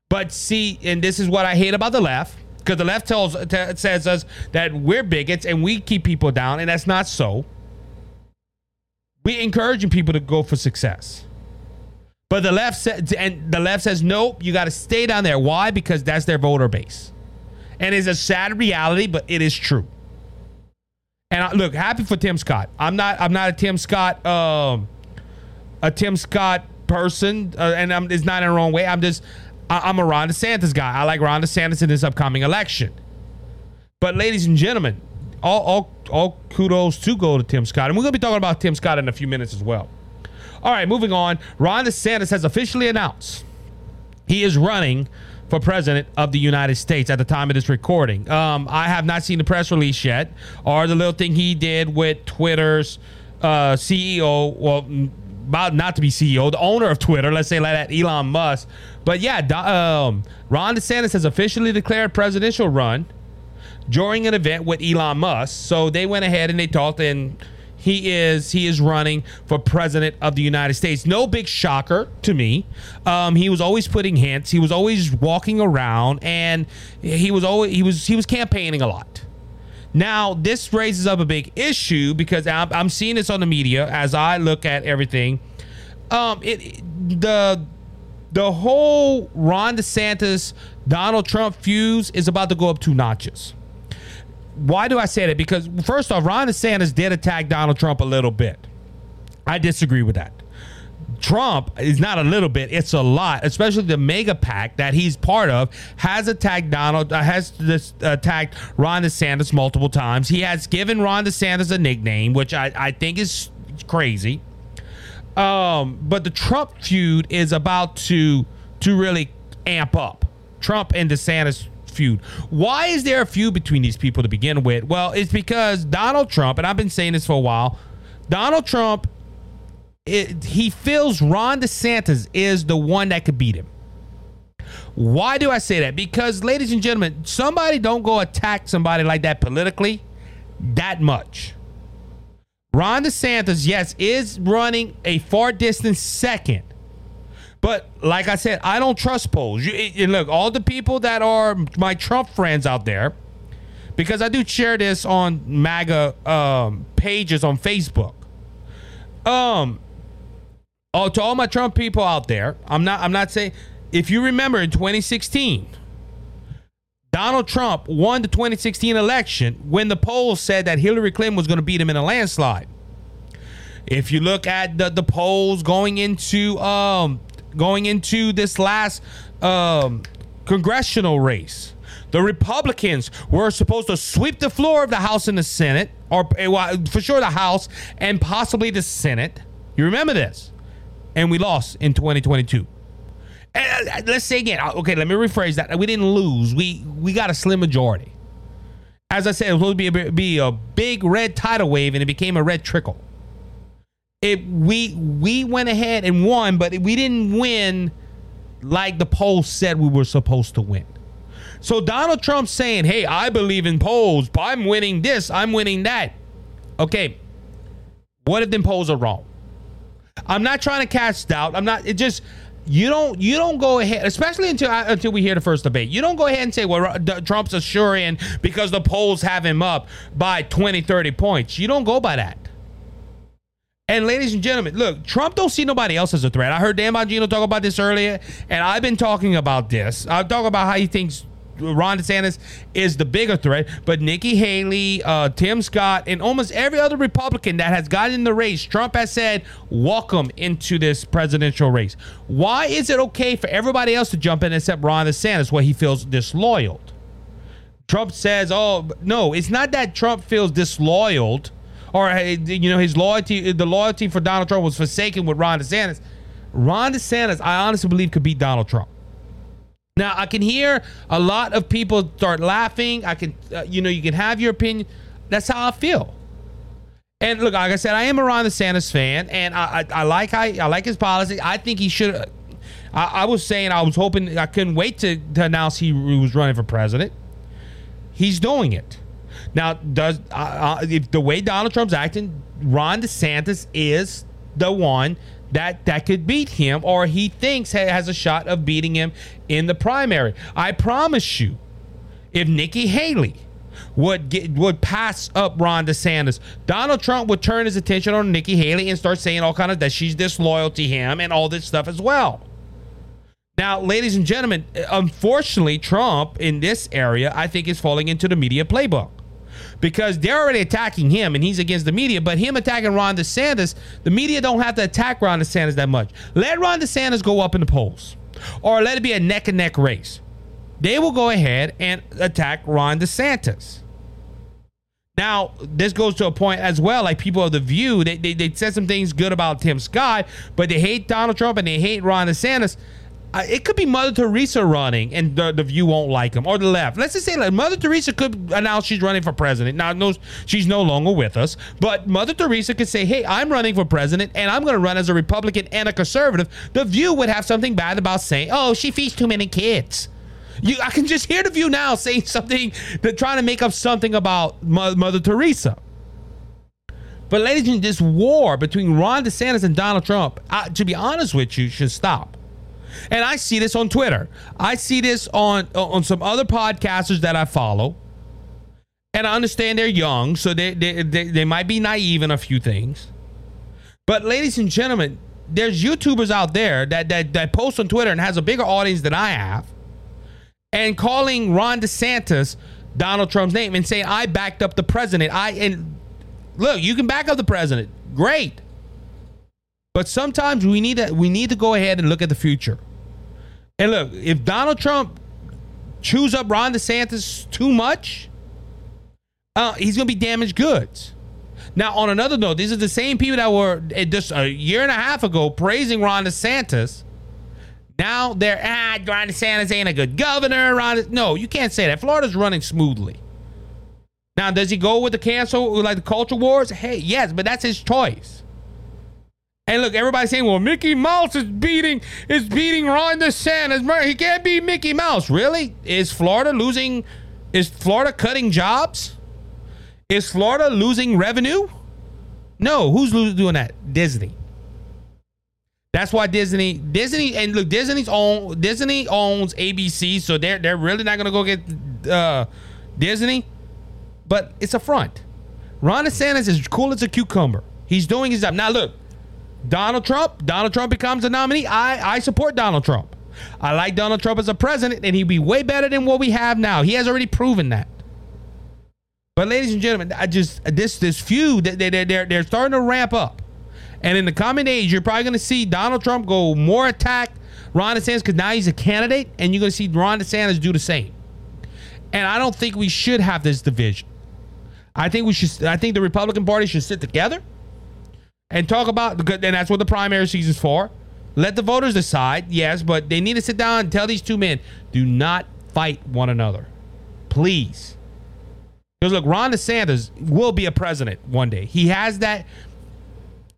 But see, and this is what I hate about the left, because the left tells t- says us that we're bigots and we keep people down, and that's not so. We're encouraging people to go for success. But the left says, and the left says, nope, you got to stay down there. Why? Because that's their voter base, and it's a sad reality, but it is true. And I, look, happy for Tim Scott. I'm not. I'm not a Tim Scott. Um, a Tim Scott person, uh, and I'm, it's not in the wrong way. I'm just. I, am a Ron DeSantis guy. I like Ron DeSantis in this upcoming election. But, ladies and gentlemen, all all all kudos to go to Tim Scott, and we're gonna be talking about Tim Scott in a few minutes as well. All right, moving on. Ron DeSantis has officially announced he is running for president of the United States at the time of this recording. Um, I have not seen the press release yet, or the little thing he did with Twitter's uh, CEO. Well, about not to be CEO, the owner of Twitter. Let's say like that, Elon Musk. But yeah, um, Ron DeSantis has officially declared presidential run during an event with Elon Musk. So they went ahead and they talked and he is he is running for president of the United States. No big shocker to me. Um, he was always putting hints. He was always walking around, and he was always he was he was campaigning a lot. Now this raises up a big issue because I'm, I'm seeing this on the media as I look at everything. Um, it the the whole Ron DeSantis Donald Trump fuse is about to go up two notches why do I say that? Because first off, Ron DeSantis did attack Donald Trump a little bit. I disagree with that. Trump is not a little bit; it's a lot. Especially the MAGA PAC that he's part of has attacked Donald, uh, has this, attacked Ron DeSantis multiple times. He has given Ron DeSantis a nickname, which I, I think is crazy. Um, but the Trump feud is about to to really amp up. Trump and DeSantis feud. Why is there a feud between these people to begin with? Well, it's because Donald Trump, and I've been saying this for a while, Donald Trump, it, he feels Ron DeSantis is the one that could beat him. Why do I say that? Because, ladies and gentlemen, somebody don't go attack somebody like that politically that much. Ron DeSantis, yes, is running a far distance second but like I said, I don't trust polls. You, look, all the people that are my Trump friends out there, because I do share this on MAGA um, pages on Facebook. Um, oh, to all my Trump people out there, I'm not. I'm not saying. If you remember in 2016, Donald Trump won the 2016 election when the polls said that Hillary Clinton was going to beat him in a landslide. If you look at the, the polls going into um going into this last um congressional race, the Republicans were supposed to sweep the floor of the House and the Senate, or eh, for sure the House and possibly the Senate. You remember this? And we lost in 2022. And, uh, let's say again. uh, Okay, let me rephrase that. We didn't lose. We we got a slim majority. As I said, it was supposed to be a, be a big red tidal wave, and it became a red trickle. It we we went ahead and won, but we didn't win like the polls said we were supposed to win. So Donald Trump saying, "Hey, I believe in polls. But I'm winning this. I'm winning that." Okay, what if them polls are wrong? I'm not trying to cast doubt. I'm not. It just you don't you don't go ahead, especially until until we hear the first debate. You don't go ahead and say, "Well, Trump's a sure in because the polls have him up by 20, 30 points." You don't go by that. And ladies and gentlemen, look, Trump don't see nobody else as a threat. I heard Dan Bongino talk about this earlier, and I've been talking about this. I've talked about how he thinks Ron DeSantis is the bigger threat, but Nikki Haley, uh, Tim Scott, and almost every other Republican that has gotten in the race, Trump has said, welcome into this presidential race. Why is it okay for everybody else to jump in except Ron DeSantis, where he feels disloyal? Trump says, "Oh no, it's not that Trump feels disloyal, or you know his loyalty, the loyalty for Donald Trump was forsaken with Ron DeSantis. Ron DeSantis, I honestly believe, could beat Donald Trump. Now I can hear a lot of people start laughing. I can, uh, you know, you can have your opinion. That's how I feel. And look, like I said, I am a Ron DeSantis fan, and I, I, I like how, I like his policy. I think he should. I, I was saying I was hoping I couldn't wait to, to announce he was running for president. He's doing it. Now, does uh, uh, if the way Donald Trump's acting, Ron DeSantis is the one that that could beat him, or he thinks ha- has a shot of beating him in the primary. I promise you, if Nikki Haley would get would pass up Ron DeSantis, Donald Trump would turn his attention on Nikki Haley and start saying all kind of that she's disloyal to him and all this stuff as well. Now, ladies and gentlemen, unfortunately, Trump in this area, I think, is falling into the media playbook because they're already attacking him and he's against the media. But him attacking Ron DeSantis, the media don't have to attack Ron DeSantis that much. Let Ron DeSantis go up in the polls or let it be a neck and neck race. They will go ahead and attack Ron DeSantis. Now, this goes to a point as well. Like people of the view, they, they, they said some things good about Tim Scott, but they hate Donald Trump and they hate Ron DeSantis. Uh, it could be Mother Teresa running, and the, the view won't like him, or the left. Let's just say like Mother Teresa could announce she's running for president. Now, no, she's no longer with us, but Mother Teresa could say, "Hey, I'm running for president, and I'm going to run as a Republican and a conservative." The view would have something bad about saying, "Oh, she feeds too many kids." You, I can just hear the view now saying something, that trying to make up something about Mo- Mother Teresa. But ladies and this war between Ron DeSantis and Donald Trump, uh, to be honest with you, should stop. And I see this on Twitter. I see this on on some other podcasters that I follow. And I understand they're young, so they they, they, they might be naive in a few things. But ladies and gentlemen, there's YouTubers out there that that, that post on Twitter and has a bigger audience than I have. And calling Ron DeSantis Donald Trump's name and saying I backed up the president. I and look, you can back up the president. Great. But sometimes we need to we need to go ahead and look at the future. And look, if Donald Trump chews up Ron DeSantis too much, uh, he's gonna be damaged goods. Now, on another note, these are the same people that were uh, just a year and a half ago praising Ron DeSantis. Now they're ah, Ron DeSantis ain't a good governor. Ron, no, you can't say that. Florida's running smoothly. Now, does he go with the cancel like the culture wars? Hey, yes, but that's his choice. And look, everybody's saying, "Well, Mickey Mouse is beating is beating Ron DeSantis. He can't beat Mickey Mouse." Really? Is Florida losing? Is Florida cutting jobs? Is Florida losing revenue? No. Who's doing that? Disney. That's why Disney, Disney, and look, Disney's own Disney owns ABC, so they're they're really not gonna go get uh, Disney. But it's a front. Ron DeSantis is cool as a cucumber. He's doing his job. Now look, Donald Trump. Donald Trump becomes a nominee. I I support Donald Trump. I like Donald Trump as a president, and he'd be way better than what we have now. He has already proven that. But ladies and gentlemen, I just this this feud they they they're they're starting to ramp up. And in the coming days, you're probably going to see Donald Trump go more attack Ron DeSantis because now he's a candidate, and you're going to see Ron DeSantis do the same. And I don't think we should have this division. I think we should. I think the Republican Party should sit together and talk about. And that's what the primary season's for. Let the voters decide. Yes, but they need to sit down and tell these two men: do not fight one another, please. Because look, Ron DeSantis will be a president one day. He has that.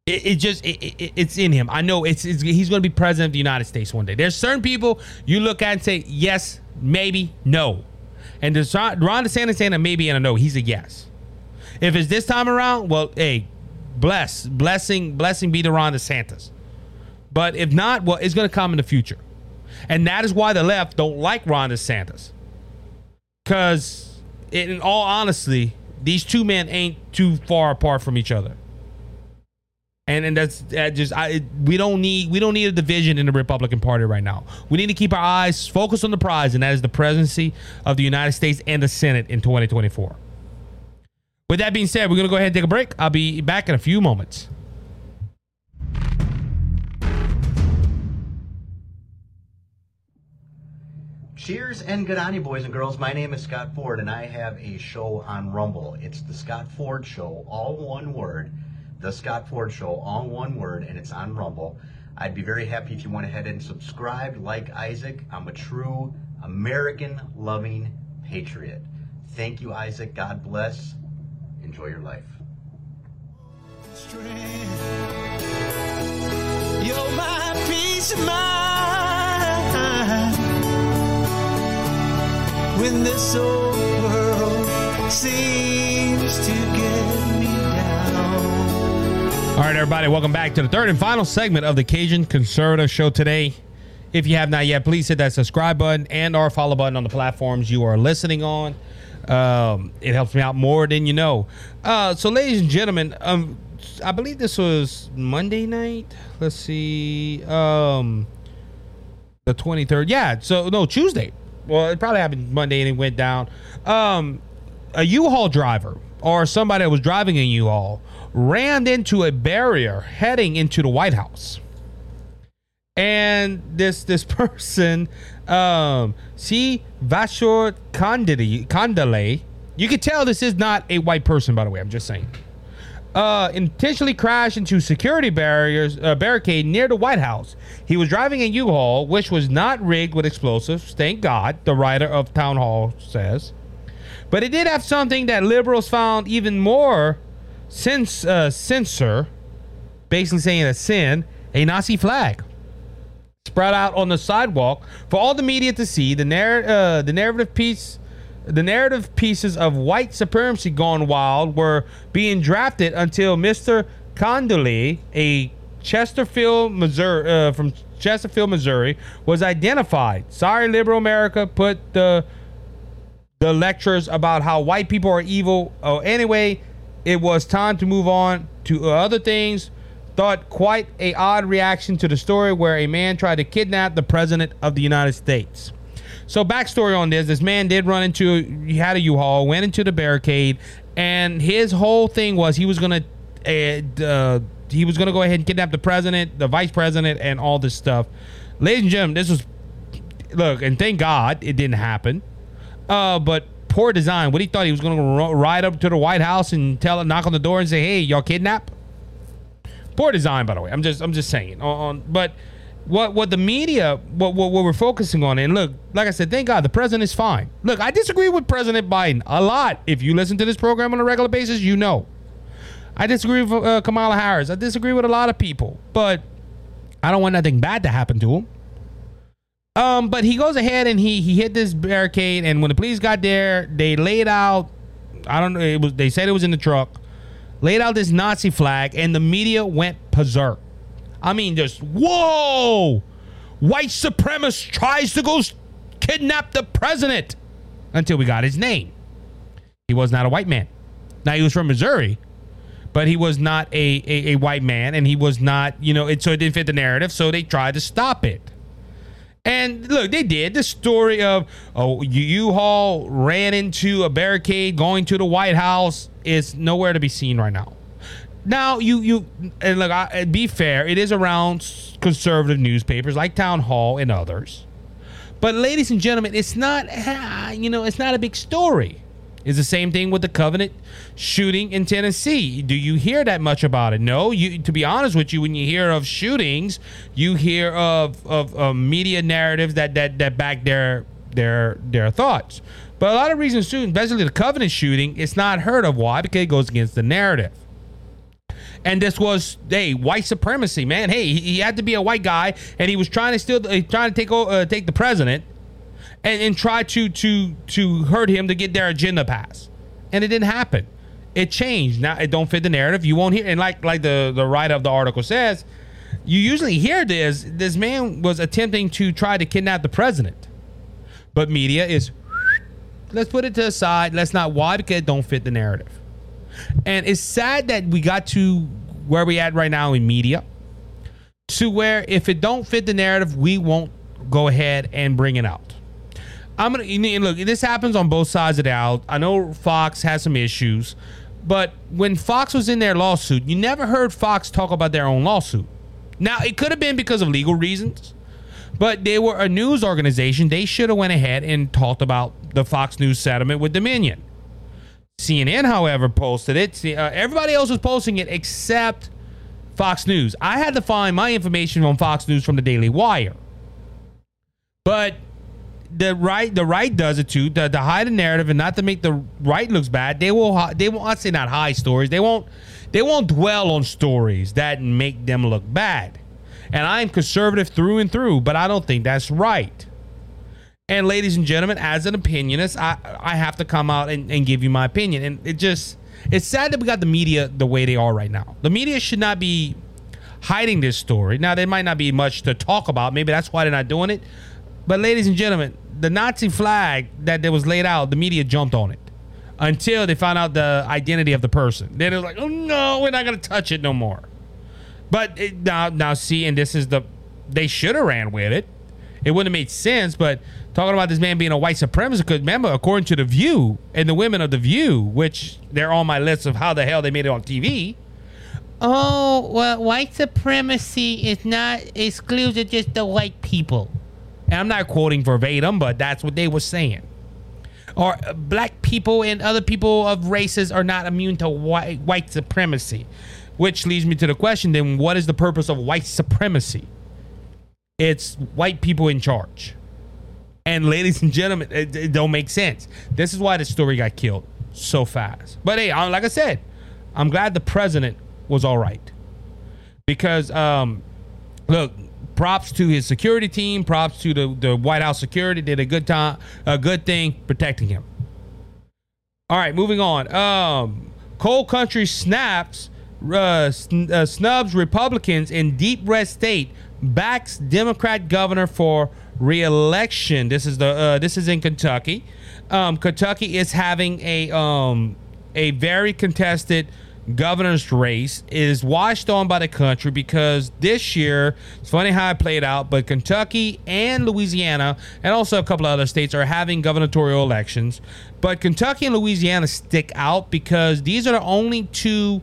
It, it just it, it, it's in him. I know it's, it's he's going to be president of the United States one day. There's certain people you look at and say yes, maybe, no, and Ron DeSantis saying a maybe and a no. He's a yes. If it's this time around, well, hey, bless, blessing, blessing be to Ron DeSantis. But if not, well, it's going to come in the future, and that is why the left don't like Ron DeSantis, because in all honesty, these two men ain't too far apart from each other. And and that's that just I we don't need we don't need a division in the Republican Party right now. We need to keep our eyes focused on the prize, and that is the presidency of the United States and the Senate in 2024. With that being said, we're going to go ahead and take a break. I'll be back in a few moments. Cheers and good on you, boys and girls. My name is Scott Ford, and I have a show on Rumble. It's the Scott Ford Show, all one word. The Scott Ford Show, all one word, and it's on Rumble. I'd be very happy if you went ahead and subscribed, like Isaac. I'm a true American loving patriot. Thank you, Isaac. God bless. Enjoy your life. You're my peace of mind when this old world seems to get me down. All right, everybody, welcome back to the third and final segment of the Cajun Conservative Show today. If you have not yet, please hit that subscribe button and our follow button on the platforms you are listening on. Um, it helps me out more than you know. Uh, so, ladies and gentlemen, um, I believe this was Monday night. Let's see, um, the twenty third. Yeah, so no Tuesday. Well, it probably happened Monday and it went down. Um, a U-Haul driver or somebody that was driving a U-Haul ran into a barrier heading into the White House and this this person um see Vashor Kandale Kandale. You can tell this is not a white person by the way I'm just saying. Uh intentionally crashed into security barriers uh, barricade near the White House. He was driving a U-Haul which was not rigged with explosives thank God the writer of Town Hall says. But it did have something that liberals found even more since uh, censor basically saying a sin a Nazi flag spread out on the sidewalk for all the media to see. The narr- uh, the narrative piece, the narrative pieces of white supremacy gone wild were being drafted until Mr. Condoley, a Chesterfield, Missouri, uh, from Chesterfield, Missouri, was identified. Sorry, liberal America put the the lectures about how white people are evil. Oh, anyway, it was time to move on to other things thought quite a odd reaction to the story where a man tried to kidnap the president of the United States. So backstory on this: this man did run into he had a U-Haul, went into the barricade, and his whole thing was he was gonna uh, uh, he was gonna go ahead and kidnap the president, the vice president, and all this stuff. Ladies and gentlemen, this was look, and thank God it didn't happen. Uh, but poor design. What he thought he was gonna ride up to the White House and tell, knock on the door and say, "Hey, y'all kidnap." Poor design, by the way. I'm just I'm just saying. On, but what what the media what, what what we're focusing on and look like i said thank god the president is fine. Look i disagree with president biden a lot. If you listen to this program on a regular basis you know. I disagree with uh, kamala harris. I disagree with a lot of people but i don't want nothing bad to happen to him. Um but he goes ahead and he he hit this barricade and when the police got there they laid out i don't know it was they said it was in the truck laid out this Nazi flag, and the media went berserk. I mean, just whoa! White supremacist tries to go kidnap the president until we got his name. He was not a white man. Now he was from Missouri, but he was not a, a, a white man, and he was not, you know, it, so it didn't fit the narrative, so they tried to stop it. And look, they did. The story of oh, U-Haul ran into a barricade going to the White House is nowhere to be seen right now. Now you you and look, I, be fair. It is around conservative newspapers like Town Hall and others. But ladies and gentlemen, it's not you know it's not a big story. It's the same thing with the Covenant shooting in Tennessee. Do you hear that much about it? No. You, to be honest with you, when you hear of shootings, you hear of of, of media narratives that that that back their their their thoughts. But a lot of reasons too, especially the Covenant shooting, it's not heard of. Why? Because it goes against the narrative. And this was hey white supremacy, man. Hey, he, he had to be a white guy, and he was trying to uh, trying to take uh, take the president, and, and try to to to hurt him to get their agenda passed, and it didn't happen. It changed. Now it don't fit the narrative. You won't hear, and like like the the writer of the article says, you usually hear this. This man was attempting to try to kidnap the president, but media is let's put it to the side. Let's not why because it don't fit the narrative. And it's sad that we got to where we at right now in media, to where if it don't fit the narrative, we won't go ahead and bring it out. I'm gonna and look. This happens on both sides of the aisle. I know Fox has some issues, but when Fox was in their lawsuit, you never heard Fox talk about their own lawsuit. Now it could have been because of legal reasons, but they were a news organization. They should have went ahead and talked about the Fox News settlement with Dominion. CNN, however, posted it. Uh, everybody else was posting it except Fox News. I had to find my information on Fox News from the Daily Wire. But the right, the right does it too to, to hide the narrative and not to make the right looks bad. They will they won't I say not hide stories. They won't, they won't dwell on stories that make them look bad. And I'm conservative through and through, but I don't think that's right. And ladies and gentlemen, as an opinionist, I I have to come out and, and give you my opinion. And it just it's sad that we got the media the way they are right now. The media should not be hiding this story. Now there might not be much to talk about. Maybe that's why they're not doing it. But ladies and gentlemen, the Nazi flag that was laid out, the media jumped on it until they found out the identity of the person. Then it was like, oh no, we're not gonna touch it no more. But it, now, now see, and this is the they should have ran with it. It wouldn't have made sense. But talking about this man being a white supremacist, because remember, according to the View and the women of the View, which they're on my list of how the hell they made it on TV. Oh well, white supremacy is not exclusive just to white people. And I'm not quoting verbatim, but that's what they were saying. Or uh, black people and other people of races are not immune to white white supremacy. Which leads me to the question then what is the purpose of white supremacy? It's white people in charge. And ladies and gentlemen, it, it don't make sense. This is why the story got killed so fast. But hey, I- like I said, I'm glad the president was all right. Because um look, props to his security team, props to the, the White House security did a good time a good thing protecting him. All right, moving on. Um, Coal Country snaps, uh, sn- uh, snubs Republicans in deep red state, backs Democrat governor for re-election. This is the uh, this is in Kentucky. Um, Kentucky is having a um, a very contested governor's race is washed on by the country because this year it's funny how it played out but kentucky and louisiana and also a couple of other states are having gubernatorial elections but kentucky and louisiana stick out because these are the only two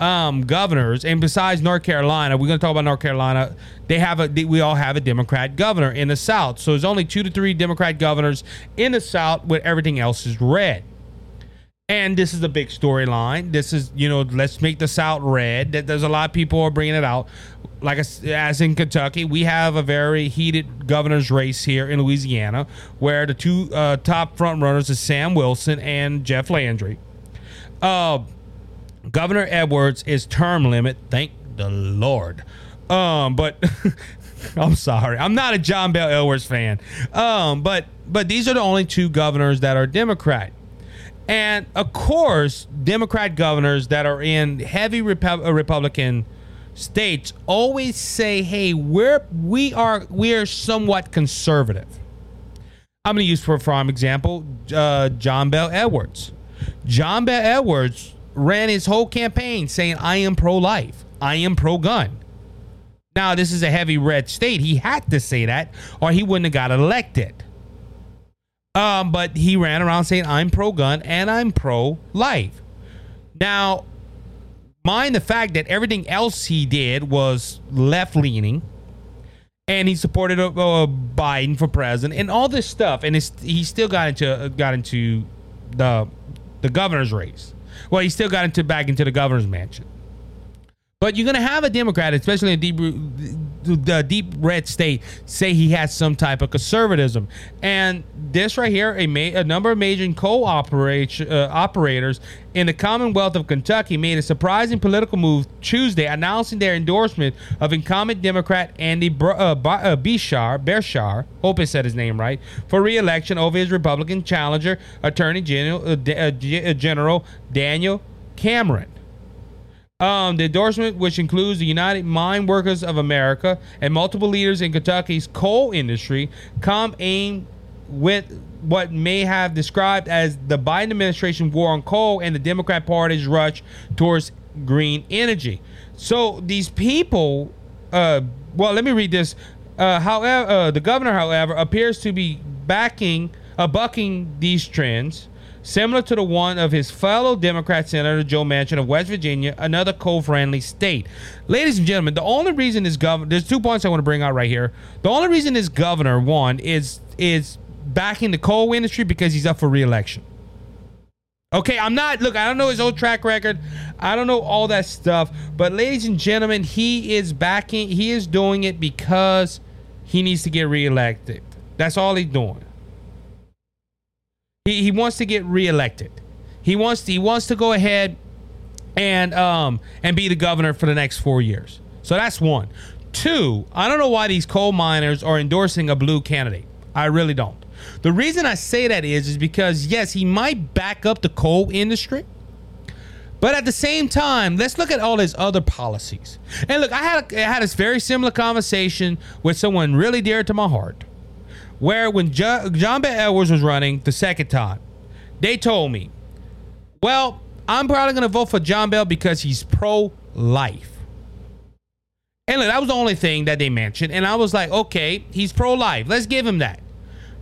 um, governors, and besides North Carolina, we're going to talk about North Carolina. They have a, they, we all have a Democrat governor in the South. So there's only two to three Democrat governors in the South, where everything else is red. And this is a big storyline. This is, you know, let's make the South red. That There's a lot of people are bringing it out. Like as in Kentucky, we have a very heated governor's race here in Louisiana, where the two uh, top front runners is Shawn Wilson and Jeff Landry. Uh, Governor Edwards is term limit. Thank the Lord. Um, but I'm sorry, I'm not a John Bel Edwards fan. Um, but but these are the only two governors that are Democrat. And of course, Democrat governors that are in heavy Repu- uh, Republican states always say, "Hey, we're we are we are somewhat conservative." I'm going to use for for example, uh, John Bel Edwards. John Bel Edwards ran his whole campaign saying, "I am pro-life. I am pro-gun." Now, this is a heavy red state. He had to say that, or he wouldn't have got elected. Um, but he ran around saying, I'm pro gun and I'm pro life. Now, mind the fact that everything else he did was left leaning, and he supported uh, uh, Biden for president and all this stuff, and he still got into uh, got into the the governor's race. Well, he still got into back into the governor's mansion. But you're gonna have a Democrat, especially in deep, the deep red state, say he has some type of conservatism. And this right here, a, ma- a number of major coal operation, uh, operators in the Commonwealth of Kentucky made a surprising political move Tuesday, announcing their endorsement of incumbent Democrat Andy Br- uh, B- uh, Bishar, Bershar, hope I said his name right, for re-election over his Republican challenger, Attorney General, uh, uh, uh, General Daniel Cameron. Um, the endorsement, which includes the United Mine Workers of America and multiple leaders in Kentucky's coal industry, come aimed with what may have described as the Biden administration war on coal and the Democrat Party's rush towards green energy. So these people, uh, well, let me read this. Uh, however, uh, the governor, however, appears to be backing, uh, bucking these trends similar to the one of his fellow Democrat Senator Joe Manchin of West Virginia, another coal-friendly state. Ladies and gentlemen, the only reason this governor there's two points I want to bring out right here. The only reason this governor won is is backing the coal industry because he's up for re-election. Okay, I'm not look, I don't know his old track record. I don't know all that stuff, but ladies and gentlemen, he is backing he is doing it because he needs to get reelected. That's all he's doing. He, he wants to get reelected. He wants to, he wants to go ahead and um and be the governor for the next four years. So that's one. Two, I don't know why these coal miners are endorsing a blue candidate. I really don't. The reason I say that is is because yes, he might back up the coal industry. But at the same time, let's look at all his other policies. And look, I had a, I had this very similar conversation with someone really dear to my heart where when jo- John Bel Edwards was running the second time, they told me, well, I'm probably going to vote for John Bel because he's pro life. And look, that was the only thing that they mentioned. And I was like, okay, he's pro life. Let's give him that.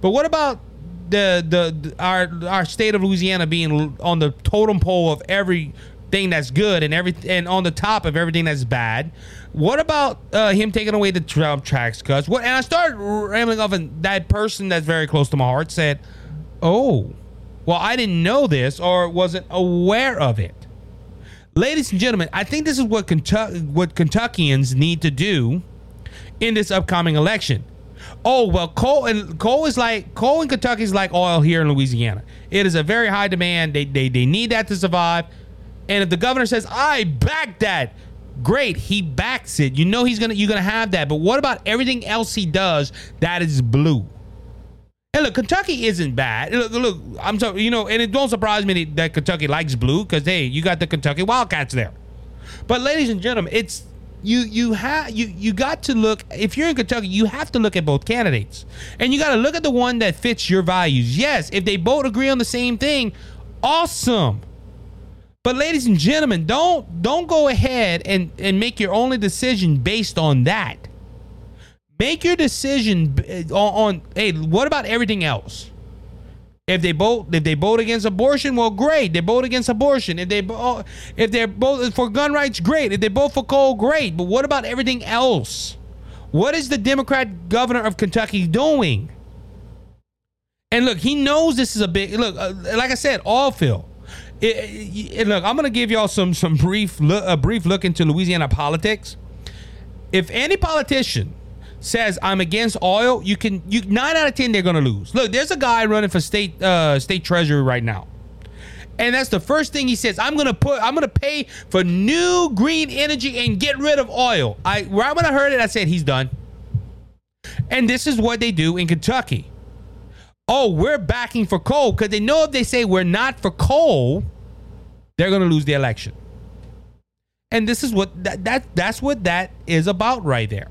But what about the, the the our our state of Louisiana being on the totem pole of everything that's good and every and on the top of everything that's bad? What about uh, him taking away the Trump tax cuts? What? And I started rambling off, and that person that's very close to my heart said, "Oh, well, I didn't know this or wasn't aware of it." Ladies and gentlemen, I think this is what Kentucky, what Kentuckians need to do in this upcoming election. Oh well, coal and coal is like coal in Kentucky is like oil here in Louisiana. It is a very high demand. They they, they need that to survive. And if the governor says, "I back that," great, he backs it. You know he's gonna you're gonna have that. But what about everything else he does that is blue? And look, Kentucky isn't bad. Look, look I'm sorry, you know, and it don't surprise me that Kentucky likes blue because hey, you got the Kentucky Wildcats there. But ladies and gentlemen, it's you you have you you got to look if you're in Kentucky, you have to look at both candidates. And you got to look at the one that fits your values. Yes, if they both agree on the same thing, awesome. But ladies and gentlemen, don't don't go ahead and and make your only decision based on that. Make your decision on, on hey, what about everything else? If they both if they vote against abortion, well, great. They vote against abortion. If they bo- if they're both for gun rights, great. If they both for coal, great. But what about everything else? What is the Democrat governor of Kentucky doing? And look, he knows this is a big look. Uh, like I said, all Phil. It, it, look, I'm gonna give y'all some some brief look, a brief look into Louisiana politics. If any politician says I'm against oil, you can you nine out of ten they're gonna lose. Look, there's a guy running for state uh, state treasury right now, and that's the first thing he says. I'm gonna put I'm gonna pay for new green energy and get rid of oil. I right when I heard it, I said he's done. And this is what they do in Kentucky. Oh, we're backing for coal because they know if they say we're not for coal, they're gonna lose the election. And this is what that, that that's what that is about right there.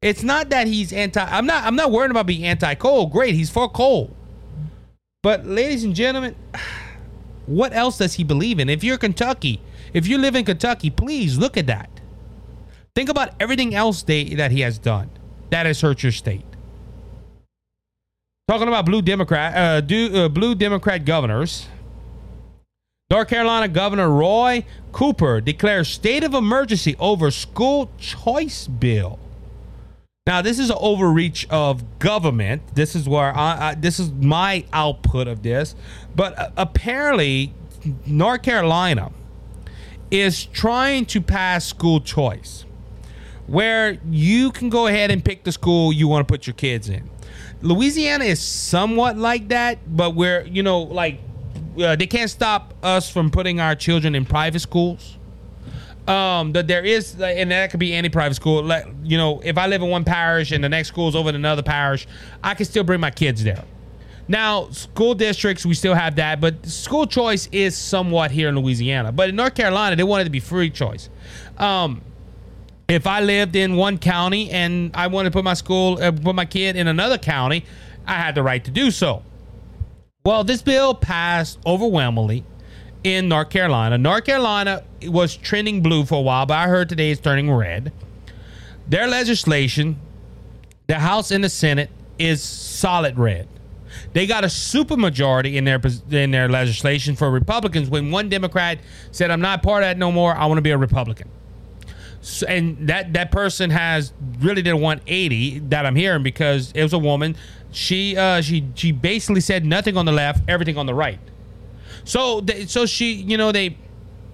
It's not that he's anti. I'm not. I'm not worried about being anti-coal. Great, he's for coal. But ladies and gentlemen, what else does he believe in? If you're Kentucky, if you live in Kentucky, please look at that. Think about everything else they, that he has done that has hurt your state. Talking about blue Democrat, uh, do, uh, blue Democrat governors. North Carolina Governor Roy Cooper declares state of emergency over school choice bill. Now, this is an overreach of government. This is where I, I this is my output of this. But uh, apparently, North Carolina is trying to pass school choice, where you can go ahead and pick the school you want to put your kids in. Louisiana is somewhat like that, but where you know, like uh, they can't stop us from putting our children in private schools. Um that there is and that could be any private school. Like you know if i live in one parish and the next school is over in another parish i can still bring my kids there. Now school districts we still have that but school choice is somewhat here in louisiana. But in north carolina they wanted to be free choice. Um if i lived in one county and i wanted to put my school uh, put my kid in another county i had the right to do so well this bill passed overwhelmingly in North Carolina. North Carolina was trending blue for a while, but I heard today it's turning red. Their legislation, the House and the Senate, is solid red. They got a supermajority in their in their legislation for Republicans. When one Democrat said, "I'm not part of that no more. I want to be a Republican," so, and that that person has really did 180 that I'm hearing because it was a woman. She uh, she she basically said nothing on the left, everything on the right. So, they, so she, you know, they,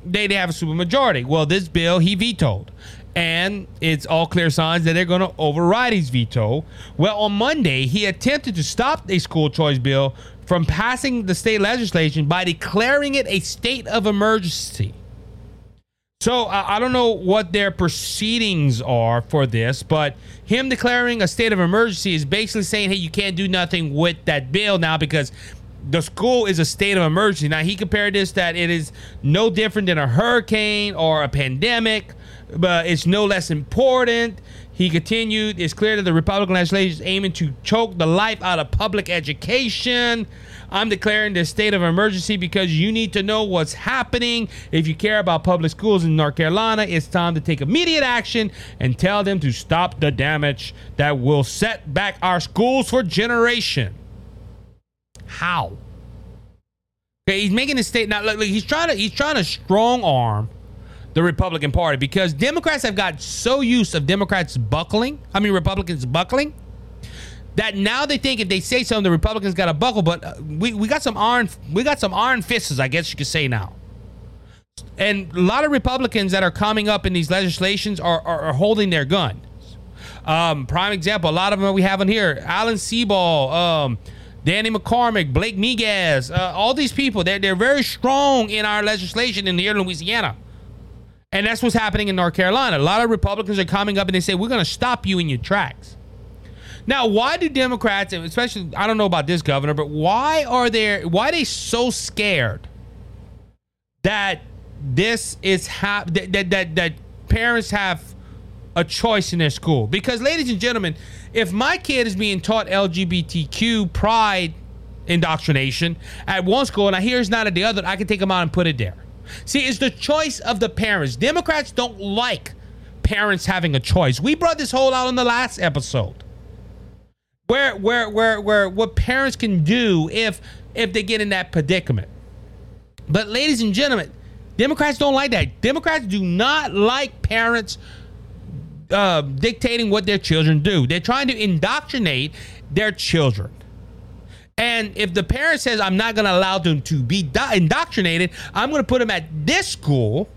they, they have a supermajority. Well, this bill he vetoed, and it's all clear signs that they're going to override his veto. Well, on Monday, he attempted to stop a school choice bill from passing the state legislation by declaring it a state of emergency. So uh, I don't know what their proceedings are for this, but him declaring a state of emergency is basically saying, "Hey, you can't do nothing with that bill now because the school is a state of emergency. Now he compared this that it is no different than a hurricane or a pandemic, but it's no less important. He continued, it's clear that the Republican legislation is aiming to choke the life out of public education. I'm declaring this state of emergency because you need to know what's happening. If you care about public schools in North Carolina, it's time to take immediate action and tell them to stop the damage that will set back our schools for generation. How? Okay, he's making a statement. Now, look, he's trying to he's trying to strong arm the Republican Party because Democrats have got so used of Democrats buckling. I mean, Republicans buckling. That now they think if they say something, the Republicans got to buckle. But uh, we, we got some iron we got some iron fists, I guess you could say now. And a lot of Republicans that are coming up in these legislations are, are, are holding their gun. Um, prime example, a lot of them we have in here. Alan Seabaugh, um, Danny McCormick, Blake Miguez, uh, all these people, they're, they're very strong in our legislation in here in Louisiana. And that's what's happening in North Carolina. A lot of Republicans are coming up and they say, we're going to stop you in your tracks. Now, why do Democrats, especially, I don't know about this governor, but why are they, why are they so scared that this is, ha- that, that, that, that parents have a choice in their school? Because, ladies and gentlemen, if my kid is being taught LGBTQ pride indoctrination at one school and I hear it's not at the other, I can take them out and put it there. See, it's the choice of the parents. Democrats don't like parents having a choice. We brought this whole out in the last episode. Where where where where what parents can do if if they get in that predicament. But ladies and gentlemen, Democrats don't like that. Democrats do not like parents uh, dictating what their children do. They're trying to indoctrinate their children. And if the parent says, I'm not going to allow them to be do- indoctrinated, I'm going to put them at this school.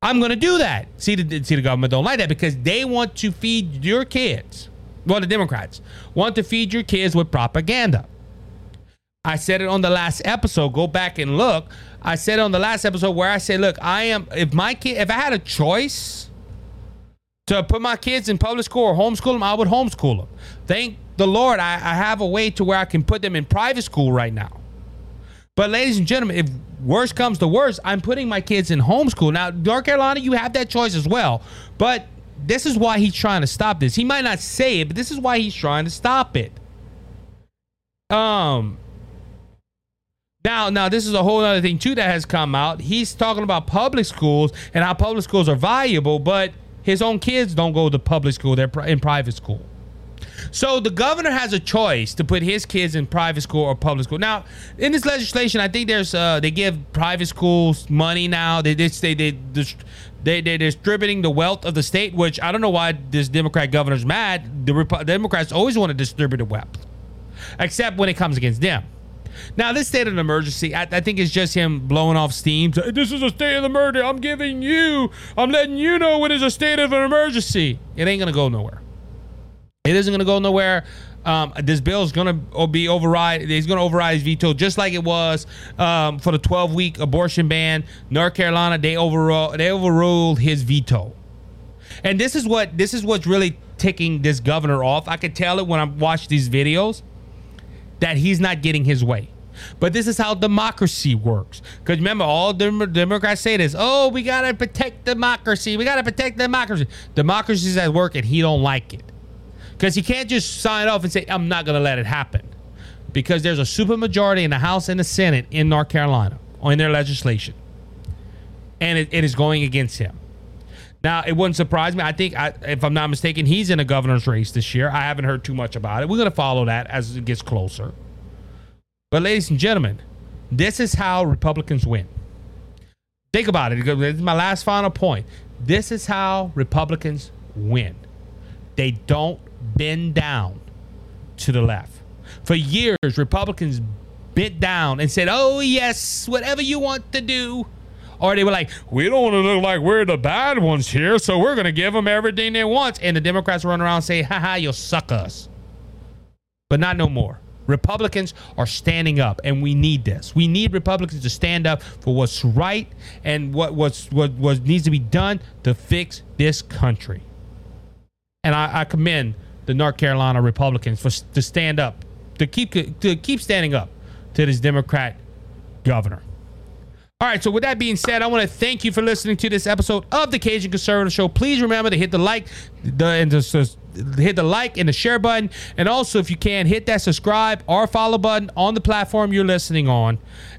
I'm going to do that. See, the, see, the government don't like that because they want to feed your kids. Well, the Democrats want to feed your kids with propaganda. I said it on the last episode. Go back and look. I said on the last episode where I said, look, I am, if my kid, if I had a choice, to put my kids in public school or homeschool them, I would homeschool them. Thank the Lord, I, I have a way to where I can put them in private school right now. But ladies and gentlemen, if worse comes to worse, I'm putting my kids in homeschool. Now, North Carolina, you have that choice as well. But this is why he's trying to stop this. He might not say it, but this is why he's trying to stop it. Um now, now this is a whole other thing too that has come out. He's talking about public schools and how public schools are valuable, but his own kids don't go to public school; they're in private school. So the governor has a choice to put his kids in private school or public school. Now, in this legislation, I think there's uh, they give private schools money now. They they they they, they they're distributing the wealth of the state, which I don't know why this Democrat governor's mad. The Repu- Democrats always want to distribute the wealth, except when it comes against them. Now, this state of emergency, I, I think it's just him blowing off steam. To, this is a state of emergency. I'm giving you, I'm letting you know when it's a state of an emergency. It ain't gonna go nowhere. It isn't going to go nowhere. Um, this bill is going to be override. He's going to override his veto, just like it was um, for the 12 week abortion ban. North Carolina, they overruled they overruled his veto, and this is what this is what's really ticking this governor off. I could tell it when I watch these videos that he's not getting his way. But this is how democracy works. Because remember, all Dem- Democrats say this: "Oh, we gotta protect democracy. We gotta protect democracy." Democracy's at work, and he don't like it because he can't just sign off and say, "I'm not gonna let it happen," because there's a supermajority in the House and the Senate in North Carolina on their legislation, and it, it is going against him. Now, it wouldn't surprise me. I think, I, if I'm not mistaken, he's in a governor's race this year. I haven't heard too much about it. We're going to follow that as it gets closer. But, ladies and gentlemen, this is how Republicans win. Think about it. This is my last final point. This is how Republicans win. They don't bend down to the left. For years, Republicans bent down and said, Oh, yes, whatever you want to do. Or they were like, We don't want to look like we're the bad ones here, so we're going to give them everything they want. And the Democrats run around and say, Haha, you'll suck us. But not no more. Republicans are standing up, and we need this. We need Republicans to stand up for what's right and what what's, what what needs to be done to fix this country. And I, I commend the North Carolina Republicans for to stand up, to keep to keep standing up to this Democrat governor. All right, so with that being said, I want to thank you for listening to this episode of the Cajun Conservative Show. Please remember to hit the like, the and the, hit the like and the share button, and also if you can hit that subscribe or follow button on the platform you're listening on.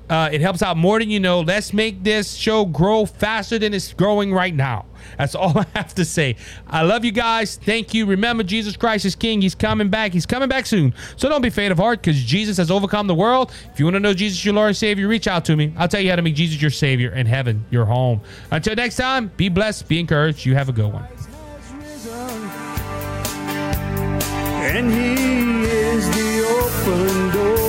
Uh, it helps out more than you know. Let's make this show grow faster than it's growing right now. That's all I have to say. I love you guys. Thank you. Remember, Jesus Christ is King. He's coming back. He's coming back soon. So don't be faint of heart because Jesus has overcome the world. If you want to know Jesus, your Lord and Savior, reach out to me. I'll tell you how to make Jesus your Savior and heaven your home. Until next time, be blessed, be encouraged. You have a good one. And he is the open door.